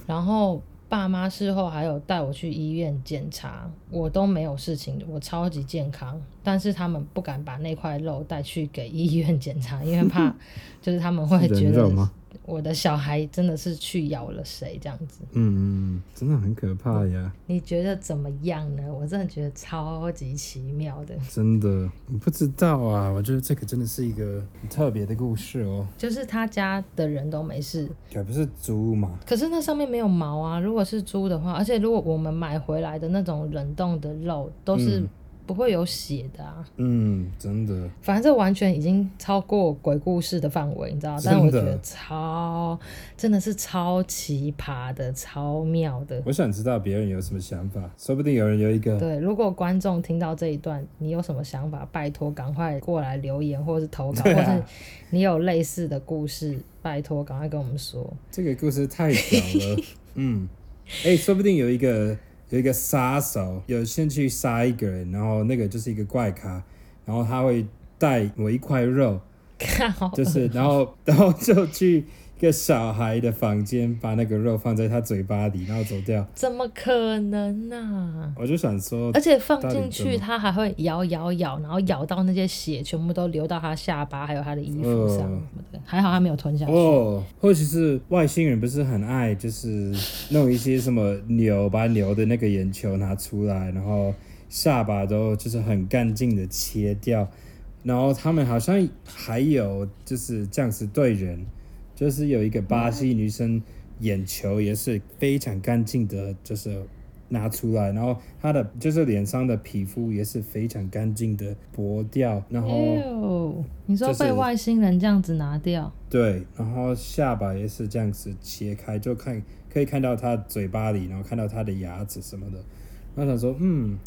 然后。爸妈事后还有带我去医院检查，我都没有事情，我超级健康。但是他们不敢把那块肉带去给医院检查，因为怕 就是他们会觉得。我的小孩真的是去咬了谁这样子？嗯，真的很可怕呀。你觉得怎么样呢？我真的觉得超级奇妙的。真的，我不知道啊。我觉得这个真的是一个很特别的故事哦。就是他家的人都没事，可不是猪嘛？可是那上面没有毛啊。如果是猪的话，而且如果我们买回来的那种冷冻的肉都是、嗯。不会有血的啊！嗯，真的。反正这完全已经超过鬼故事的范围，你知道？但我觉得超，真的是超奇葩的，超妙的。我想知道别人有什么想法，说不定有人有一个。对，如果观众听到这一段，你有什么想法？拜托，赶快过来留言，或是投稿，啊、或是你有类似的故事，拜托，赶快跟我们说。这个故事太屌了，嗯，哎、欸，说不定有一个。有一个杀手，有先去杀一个人，然后那个就是一个怪咖，然后他会带我一块肉，就是然后 然后就去。一个小孩的房间，把那个肉放在他嘴巴里，然后走掉。怎么可能呢、啊？我就想说，而且放进去，他还会咬咬咬，然后咬到那些血全部都流到他下巴，还有他的衣服上什么的。呃、还好他没有吞下去。哦，或许是外星人不是很爱，就是弄一些什么牛，把牛的那个眼球拿出来，然后下巴都就是很干净的切掉，然后他们好像还有就是这样子对人。就是有一个巴西女生，眼球也是非常干净的，就是拿出来，然后她的就是脸上的皮肤也是非常干净的剥掉，然后你说被外星人这样子拿掉？对，然后下巴也是这样子切开，就看可以看到她嘴巴里，然后看到她的牙齿什么的。然后她说，嗯，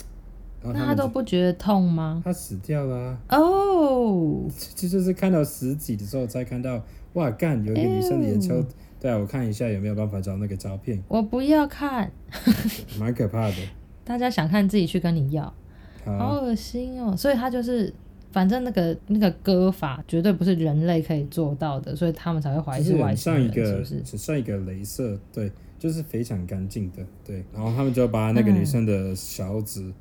那她都不觉得痛吗？她死掉了哦，oh. 这就是看到尸体的时候才看到。哇，干！有一个女生的眼球，欸、对啊，我看一下有没有办法找那个照片。我不要看，蛮可怕的。大家想看自己去跟你要，好恶心哦。所以他就是，反正那个那个割法绝对不是人类可以做到的，所以他们才会怀疑是外星人，是不是？只上一个镭射，对，就是非常干净的，对。然后他们就把那个女生的小指。嗯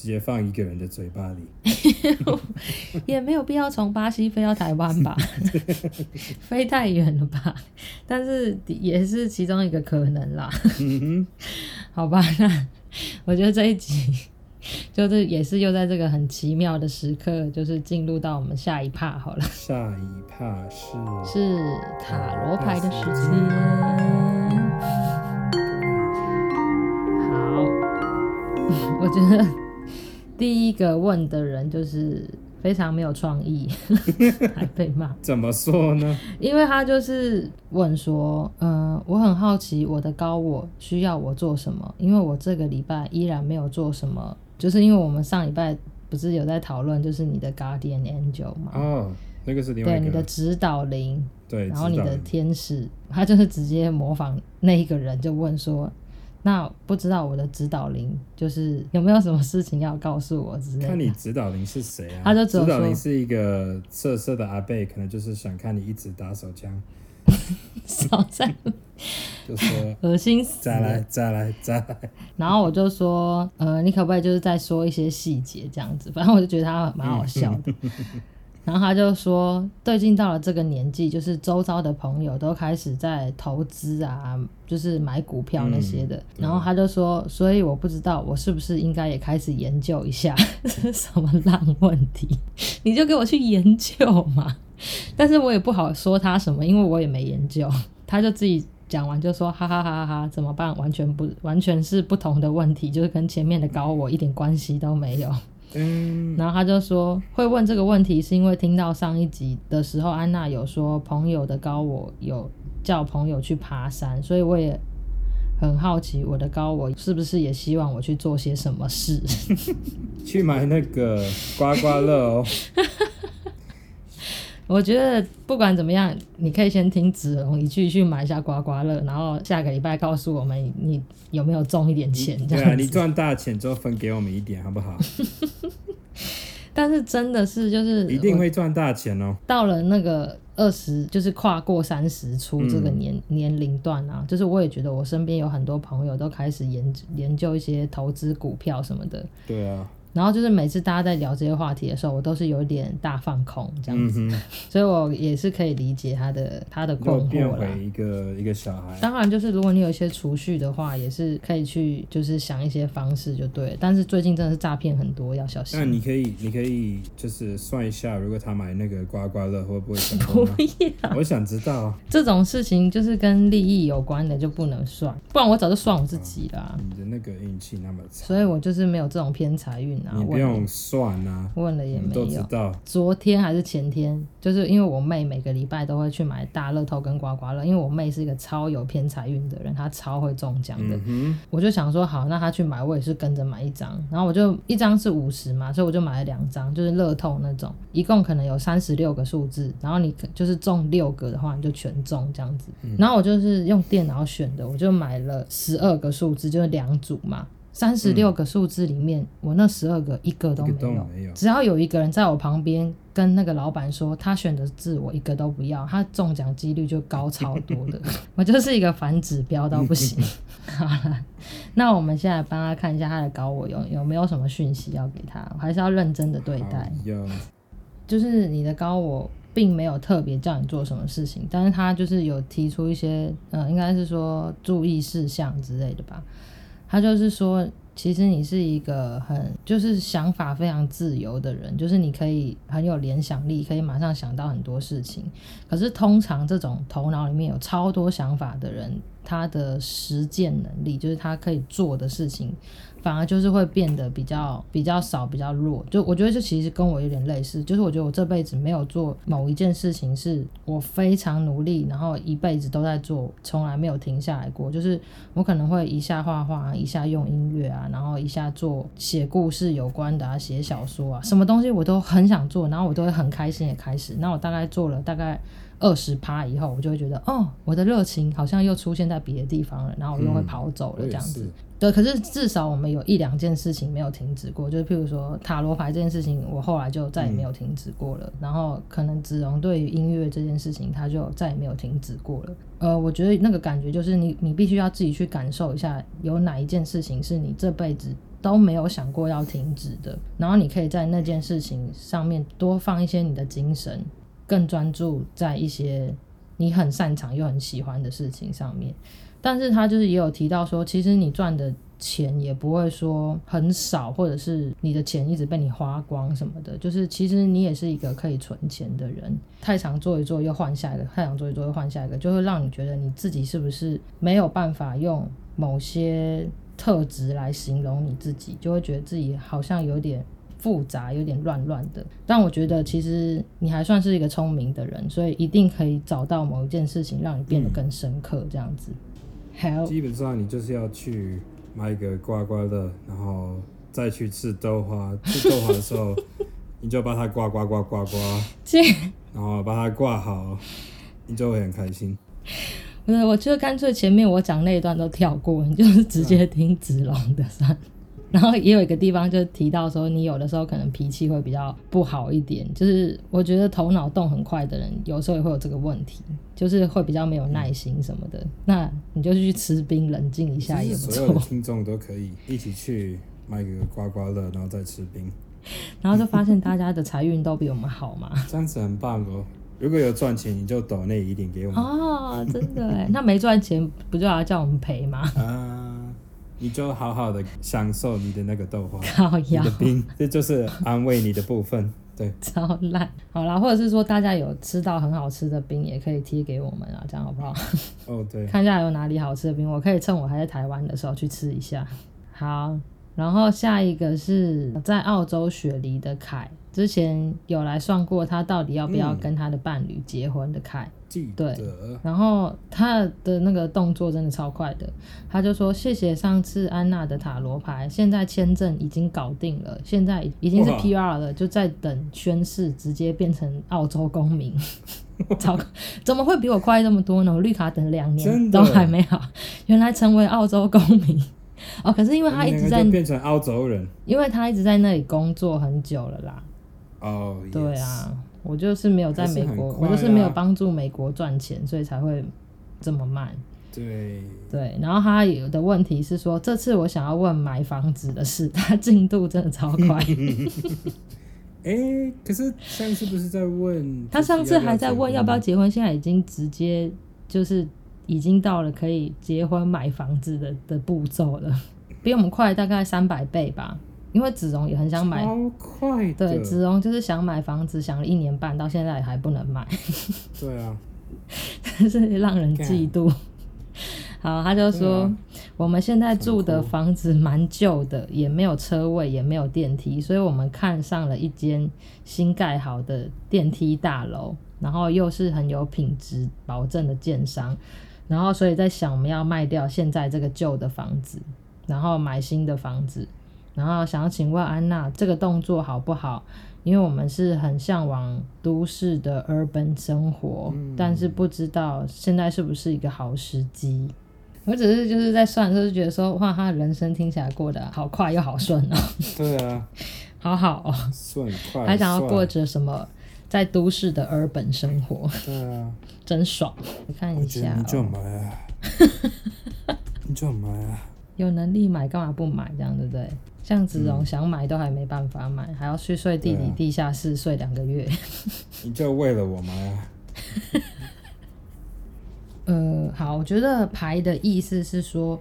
直接放一个人的嘴巴里，也没有必要从巴西飞到台湾吧，飞太远了吧？但是也是其中一个可能啦。嗯、好吧，那我觉得这一集就是也是又在这个很奇妙的时刻，就是进入到我们下一趴好了。下一趴是是塔罗牌的时间。好，我觉得。第一个问的人就是非常没有创意，还被骂。怎么说呢？因为他就是问说，嗯、呃，我很好奇我的高我需要我做什么，因为我这个礼拜依然没有做什么，就是因为我们上礼拜不是有在讨论，就是你的 Guardian Angel 吗？哦，那个是另外一个。对，你的指导灵。对，然后你的天使，他就是直接模仿那一个人，就问说。那不知道我的指导灵就是有没有什么事情要告诉我之类的？看你指导灵是谁啊？他就指导灵是一个色色的阿贝，可能就是想看你一直打手枪。少在，就说 恶心死！再来，再来，再来。然后我就说，呃，你可不可以就是再说一些细节这样子？反正我就觉得他蛮好笑的。然后他就说，最近到了这个年纪，就是周遭的朋友都开始在投资啊，就是买股票那些的。嗯、然后他就说，所以我不知道我是不是应该也开始研究一下，这是什么烂问题？你就给我去研究嘛。但是我也不好说他什么，因为我也没研究。他就自己讲完就说，哈哈哈哈哈，怎么办？完全不，完全是不同的问题，就是跟前面的高我一点关系都没有。嗯，然后他就说会问这个问题，是因为听到上一集的时候，安娜有说朋友的高我有叫朋友去爬山，所以我也很好奇，我的高我是不是也希望我去做些什么事？去买那个刮刮乐哦。我觉得不管怎么样，你可以先听子龙一句去买一下刮刮乐，然后下个礼拜告诉我们你有没有中一点钱。这样，对啊，你赚大钱之后分给我们一点，好不好？但是真的是就是一定会赚大钱哦。到了那个二十，就是跨过三十出这个年、嗯、年龄段啊，就是我也觉得我身边有很多朋友都开始研研究一些投资股票什么的。对啊。然后就是每次大家在聊这些话题的时候，我都是有点大放空这样子，嗯、所以我也是可以理解他的他的困惑了。变回一个一个小孩。当然，就是如果你有一些储蓄的话，也是可以去就是想一些方式就对了。但是最近真的是诈骗很多，要小心。那你可以你可以就是算一下，如果他买那个刮刮乐会不会成功？不要，我想知道这种事情就是跟利益有关的就不能算，不然我早就算我自己了。你的那个运气那么差，所以我就是没有这种偏财运。你不用算啊，问了也没有。都知道。昨天还是前天，就是因为我妹每个礼拜都会去买大乐透跟刮刮乐，因为我妹是一个超有偏财运的人，她超会中奖的。嗯。我就想说，好，那她去买，我也是跟着买一张。然后我就一张是五十嘛，所以我就买了两张，就是乐透那种，一共可能有三十六个数字，然后你就是中六个的话，你就全中这样子。嗯。然后我就是用电脑选的，我就买了十二个数字，就是两组嘛。三十六个数字里面，嗯、我那十二个一个都没有，没有。只要有一个人在我旁边跟那个老板说他选的字我一个都不要，他中奖几率就高超多的。我就是一个反指标到不行。好了，那我们现在帮他看一下他的高我有有没有什么讯息要给他，我还是要认真的对待。就是你的高我并没有特别叫你做什么事情，但是他就是有提出一些，呃，应该是说注意事项之类的吧。他就是说，其实你是一个很就是想法非常自由的人，就是你可以很有联想力，可以马上想到很多事情。可是通常这种头脑里面有超多想法的人，他的实践能力，就是他可以做的事情。反而就是会变得比较比较少，比较弱。就我觉得这其实跟我有点类似，就是我觉得我这辈子没有做某一件事情是我非常努力，然后一辈子都在做，从来没有停下来过。就是我可能会一下画画，一下用音乐啊，然后一下做写故事有关的啊，写小说啊，什么东西我都很想做，然后我都会很开心的开始。那我大概做了大概二十趴以后，我就会觉得哦，我的热情好像又出现在别的地方了，然后我又会跑走了这样子。嗯对，可是至少我们有一两件事情没有停止过，就是譬如说塔罗牌这件事情，我后来就再也没有停止过了。嗯、然后可能子龙对于音乐这件事情，他就再也没有停止过了。呃，我觉得那个感觉就是你，你必须要自己去感受一下，有哪一件事情是你这辈子都没有想过要停止的，然后你可以在那件事情上面多放一些你的精神，更专注在一些你很擅长又很喜欢的事情上面。但是他就是也有提到说，其实你赚的钱也不会说很少，或者是你的钱一直被你花光什么的。就是其实你也是一个可以存钱的人。太常做一做又换下一个，太常做一做又换下一个，就会让你觉得你自己是不是没有办法用某些特质来形容你自己，就会觉得自己好像有点复杂，有点乱乱的。但我觉得其实你还算是一个聪明的人，所以一定可以找到某一件事情让你变得更深刻，这样子。基本上你就是要去买一个刮刮乐，然后再去吃豆花。吃豆花的时候，你就把它刮刮刮刮刮，然后把它挂好，你就会很开心。对，我觉得干脆前面我讲那一段都跳过，你就是直接听子龙的算。然后也有一个地方就提到说，你有的时候可能脾气会比较不好一点，就是我觉得头脑动很快的人，有时候也会有这个问题，就是会比较没有耐心什么的。那你就去吃冰，冷静一下也不错。所有的听众都可以一起去买个刮刮乐，然后再吃冰，然后就发现大家的财运都比我们好嘛。这样子很棒哦！如果有赚钱，你就抖那一点给我们哦，真的哎，那没赚钱不就要叫我们赔吗？啊。你就好好的享受你的那个豆花，靠腰，你的冰，这就是安慰你的部分。对，超烂。好啦，或者是说大家有吃到很好吃的冰，也可以贴给我们啊，这样好不好？哦，对，看一下有哪里好吃的冰，我可以趁我还在台湾的时候去吃一下。好，然后下一个是在澳洲雪梨的凯，之前有来算过他到底要不要跟他的伴侣结婚的凯。嗯对，然后他的那个动作真的超快的，他就说谢谢上次安娜的塔罗牌，现在签证已经搞定了，现在已经是 PR 了，就在等宣誓，直接变成澳洲公民。超怎么会比我快这么多呢？我绿卡等两年都还没好，原来成为澳洲公民哦，可是因为他一直在变成澳洲人，因为他一直在那里工作很久了啦。哦，对啊。我就是没有在美国，啊、我就是没有帮助美国赚钱，所以才会这么慢。对对，然后他有的问题是说，这次我想要问买房子的事，他进度真的超快。哎、欸，可是上次不是在问？他上次还在问要不要结婚，现在已经直接就是已经到了可以结婚买房子的的步骤了，比我们快大概三百倍吧。因为子荣也很想买，超快的。对，子荣就是想买房子，想了一年半，到现在还不能买。对啊，真是让人嫉妒。好，他就说、啊、我们现在住的房子蛮旧的，也没有车位，也没有电梯，所以我们看上了一间新盖好的电梯大楼，然后又是很有品质保证的建商，然后所以在想我们要卖掉现在这个旧的房子，然后买新的房子。然后想要请问安娜，这个动作好不好？因为我们是很向往都市的 urban 生活，嗯、但是不知道现在是不是一个好时机。我只是就是在算的时候就觉得说，哇，他的人生听起来过得好快又好顺哦。对啊，好好哦，顺快，还想要过着什么在都市的 urban 生活？对啊，真爽。你看一下、哦，你就买啊，你就买啊，有能力买干嘛不买？这样对不对？像子龙想买都还没办法买，嗯、还要去睡地底地下室睡两个月。你就为了我买啊？呃，好，我觉得牌的意思是说，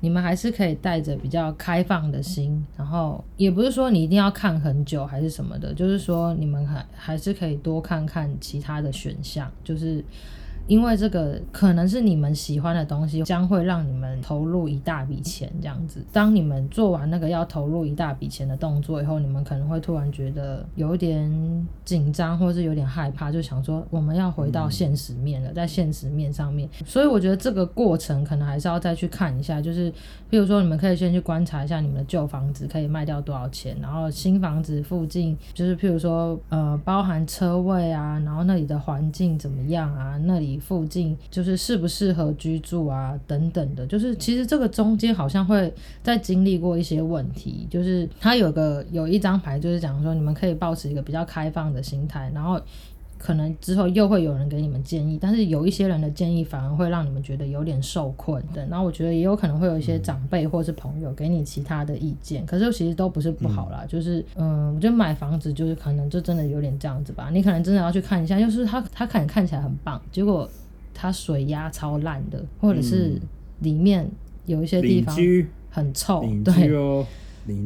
你们还是可以带着比较开放的心，然后也不是说你一定要看很久还是什么的，就是说你们还还是可以多看看其他的选项，就是。因为这个可能是你们喜欢的东西，将会让你们投入一大笔钱这样子。当你们做完那个要投入一大笔钱的动作以后，你们可能会突然觉得有点紧张，或是有点害怕，就想说我们要回到现实面了，在现实面上面。所以我觉得这个过程可能还是要再去看一下，就是譬如说你们可以先去观察一下你们的旧房子可以卖掉多少钱，然后新房子附近就是譬如说呃包含车位啊，然后那里的环境怎么样啊，那里。附近就是适不适合居住啊，等等的，就是其实这个中间好像会在经历过一些问题，就是他有个有一张牌，就是讲说你们可以保持一个比较开放的心态，然后。可能之后又会有人给你们建议，但是有一些人的建议反而会让你们觉得有点受困的。然后我觉得也有可能会有一些长辈或是朋友给你其他的意见，可是其实都不是不好啦。嗯、就是嗯，我觉得买房子就是可能就真的有点这样子吧。你可能真的要去看一下，就是它它可能看起来很棒，结果它水压超烂的，或者是里面有一些地方很臭，对。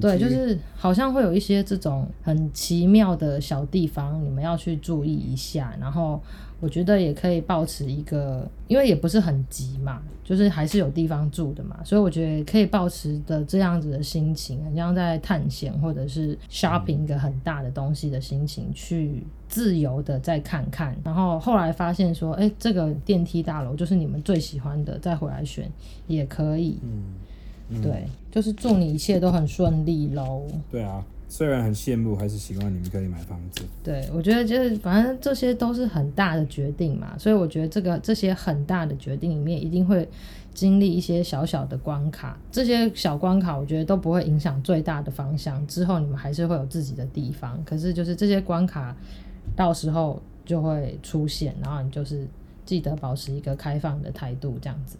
对，就是好像会有一些这种很奇妙的小地方，你们要去注意一下。然后我觉得也可以保持一个，因为也不是很急嘛，就是还是有地方住的嘛，所以我觉得可以保持的这样子的心情，很像在探险或者是 shopping 一个很大的东西的心情，去自由的再看看。然后后来发现说，哎，这个电梯大楼就是你们最喜欢的，再回来选也可以。嗯。对，就是祝你一切都很顺利喽。对啊，虽然很羡慕，还是希望你们可以买房子。对，我觉得就是反正这些都是很大的决定嘛，所以我觉得这个这些很大的决定里面，一定会经历一些小小的关卡。这些小关卡，我觉得都不会影响最大的方向。之后你们还是会有自己的地方，可是就是这些关卡到时候就会出现，然后你就是记得保持一个开放的态度，这样子。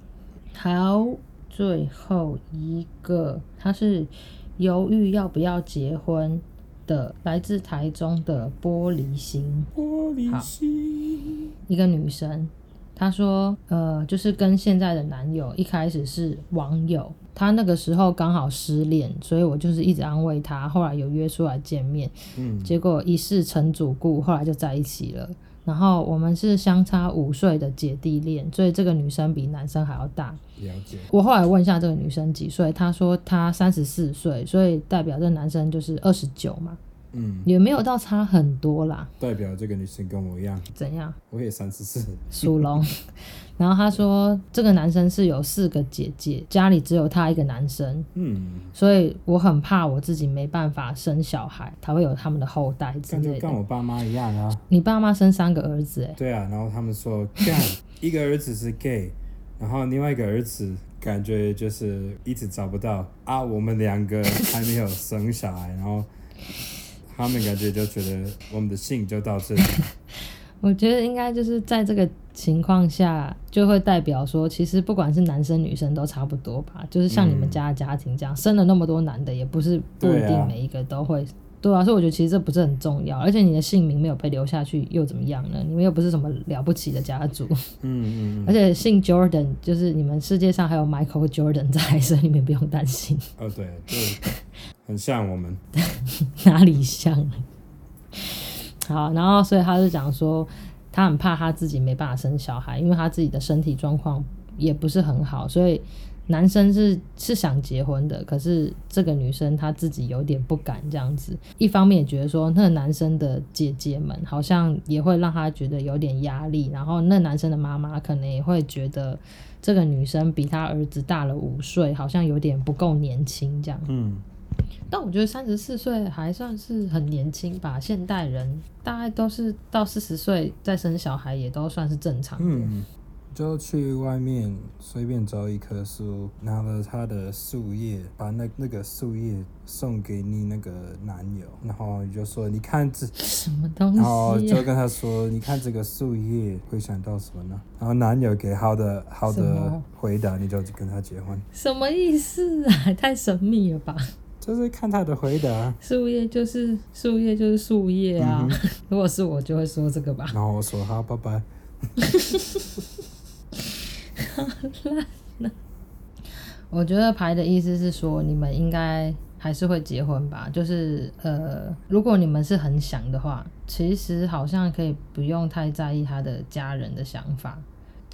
好，最后一个，他是犹豫要不要结婚的，来自台中的玻璃心。玻璃心，一个女生，她说，呃，就是跟现在的男友一开始是网友，她那个时候刚好失恋，所以我就是一直安慰她，后来有约出来见面，嗯，结果一试成主顾，后来就在一起了。然后我们是相差五岁的姐弟恋，所以这个女生比男生还要大。了解。我后来问一下这个女生几岁，她说她三十四岁，所以代表这男生就是二十九嘛。嗯，也没有到差很多啦。代表这个女生跟我一样。怎样？我也三十四。属龙。然后他说，这个男生是有四个姐姐，家里只有他一个男生。嗯。所以我很怕我自己没办法生小孩，他会有他们的后代之类的。跟我爸妈一样啊。你爸妈生三个儿子哎。对啊，然后他们说，干 一个儿子是 gay，然后另外一个儿子感觉就是一直找不到啊，我们两个还没有生小孩，然后。他们感觉就觉得我们的信就到这里。我觉得应该就是在这个情况下，就会代表说，其实不管是男生女生都差不多吧。就是像你们家的家庭这样，嗯、生了那么多男的，也不是不一定每一个都会。对啊，所以我觉得其实这不是很重要。而且你的姓名没有被留下去又怎么样呢？你们又不是什么了不起的家族。嗯嗯。而且姓 Jordan，就是你们世界上还有 Michael Jordan 在，所以你们不用担心。哦，对，对。很像我们，哪里像？好，然后所以他就讲说，他很怕他自己没办法生小孩，因为他自己的身体状况也不是很好，所以男生是是想结婚的，可是这个女生她自己有点不敢这样子。一方面也觉得说，那个男生的姐姐们好像也会让他觉得有点压力，然后那男生的妈妈可能也会觉得这个女生比他儿子大了五岁，好像有点不够年轻这样。嗯。但我觉得三十四岁还算是很年轻吧，现代人大概都是到四十岁再生小孩也都算是正常的。嗯，就去外面随便找一棵树，拿了他的树叶，把那那个树叶送给你那个男友，然后你就说你看这什么东西，然后就跟他说你看这个树叶会想到什么呢？然后男友给好的好的回答，你就跟他结婚。什么意思啊？太神秘了吧！就是看他的回答，树叶就是树叶就是树叶啊。嗯、如果是我，就会说这个吧。然后我说好，拜拜。好烂。我觉得牌的意思是说，你们应该还是会结婚吧？就是呃，如果你们是很想的话，其实好像可以不用太在意他的家人的想法。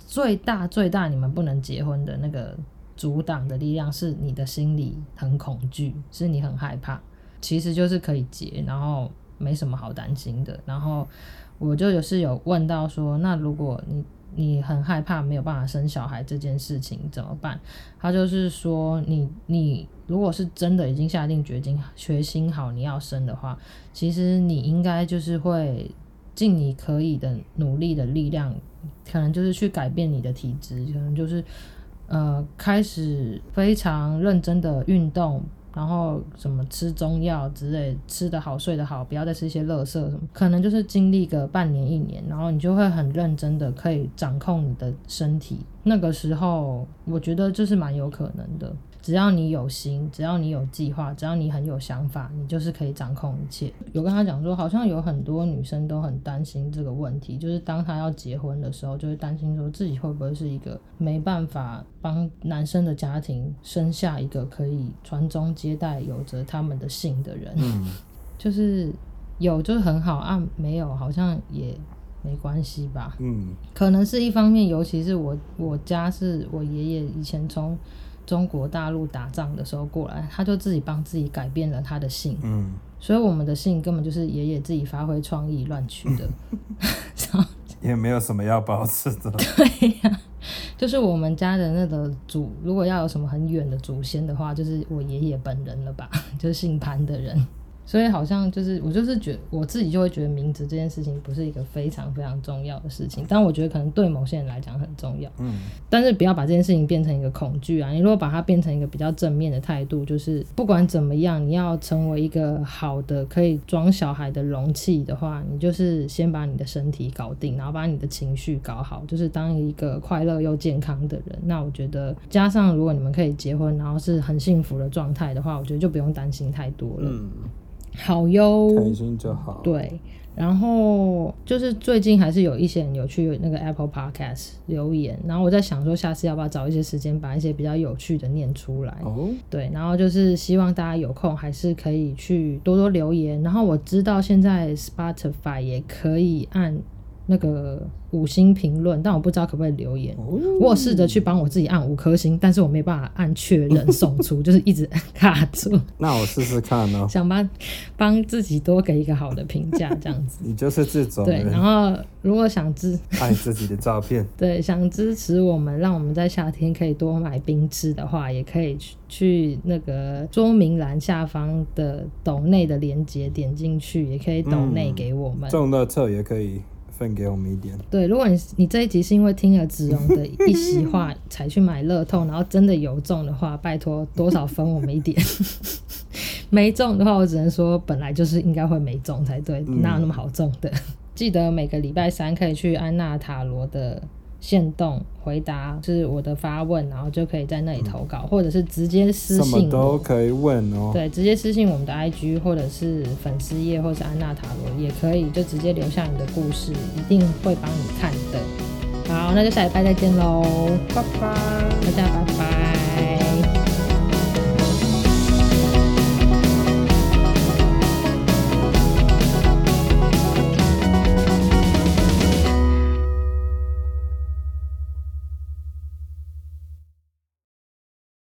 最大最大，你们不能结婚的那个。阻挡的力量是你的心里很恐惧，是你很害怕，其实就是可以结，然后没什么好担心的。然后我就有是有问到说，那如果你你很害怕没有办法生小孩这件事情怎么办？他就是说你，你如果是真的已经下定决心决心好你要生的话，其实你应该就是会尽你可以的努力的力量，可能就是去改变你的体质，可能就是。呃，开始非常认真的运动，然后什么吃中药之类，吃得好，睡得好，不要再吃一些垃圾什么，可能就是经历个半年一年，然后你就会很认真的可以掌控你的身体。那个时候，我觉得这是蛮有可能的。只要你有心，只要你有计划，只要你很有想法，你就是可以掌控一切。有跟他讲说，好像有很多女生都很担心这个问题，就是当她要结婚的时候，就会担心说自己会不会是一个没办法帮男生的家庭生下一个可以传宗接代、有着他们的姓的人。嗯，就是有就是很好啊，没有好像也没关系吧。嗯，可能是一方面，尤其是我我家是我爷爷以前从。中国大陆打仗的时候过来，他就自己帮自己改变了他的姓，嗯，所以我们的姓根本就是爷爷自己发挥创意乱取的，也没有什么要保持的。对呀、啊，就是我们家的那个祖，如果要有什么很远的祖先的话，就是我爷爷本人了吧，就是姓潘的人。所以好像就是我就是觉得我自己就会觉得名字这件事情不是一个非常非常重要的事情，但我觉得可能对某些人来讲很重要。嗯，但是不要把这件事情变成一个恐惧啊！你如果把它变成一个比较正面的态度，就是不管怎么样，你要成为一个好的可以装小孩的容器的话，你就是先把你的身体搞定，然后把你的情绪搞好，就是当一个快乐又健康的人。那我觉得加上如果你们可以结婚，然后是很幸福的状态的话，我觉得就不用担心太多了。嗯。好哟，开心就好。对，然后就是最近还是有一些人有去那个 Apple Podcast 留言，然后我在想说，下次要不要找一些时间把一些比较有趣的念出来？哦，对，然后就是希望大家有空还是可以去多多留言。然后我知道现在 Spotify 也可以按那个。五星评论，但我不知道可不可以留言。哦、我有试着去帮我自己按五颗星，但是我没办法按确认 送出，就是一直 卡住。那我试试看哦。想帮帮自己多给一个好的评价，这样子。你就是这种。对，然后如果想支爱自己的照片，对，想支持我们，让我们在夏天可以多买冰吃的话，也可以去去那个桌明栏下方的抖内的链接点进去，也可以抖内给我们。中乐透也可以。分给我们一点。对，如果你你这一集是因为听了子荣的一席话 才去买乐透，然后真的有中的话，拜托多少分我们一点。没中的话，我只能说本来就是应该会没中才对，哪有那么好中的？嗯、记得每个礼拜三可以去安娜塔罗的。限动回答是我的发问，然后就可以在那里投稿，嗯、或者是直接私信，什么都可以问哦。对，直接私信我们的 IG，或者是粉丝页，或者是安娜塔罗也可以，就直接留下你的故事，一定会帮你看的。好，那就下礼拜再见喽，拜拜，大家拜拜。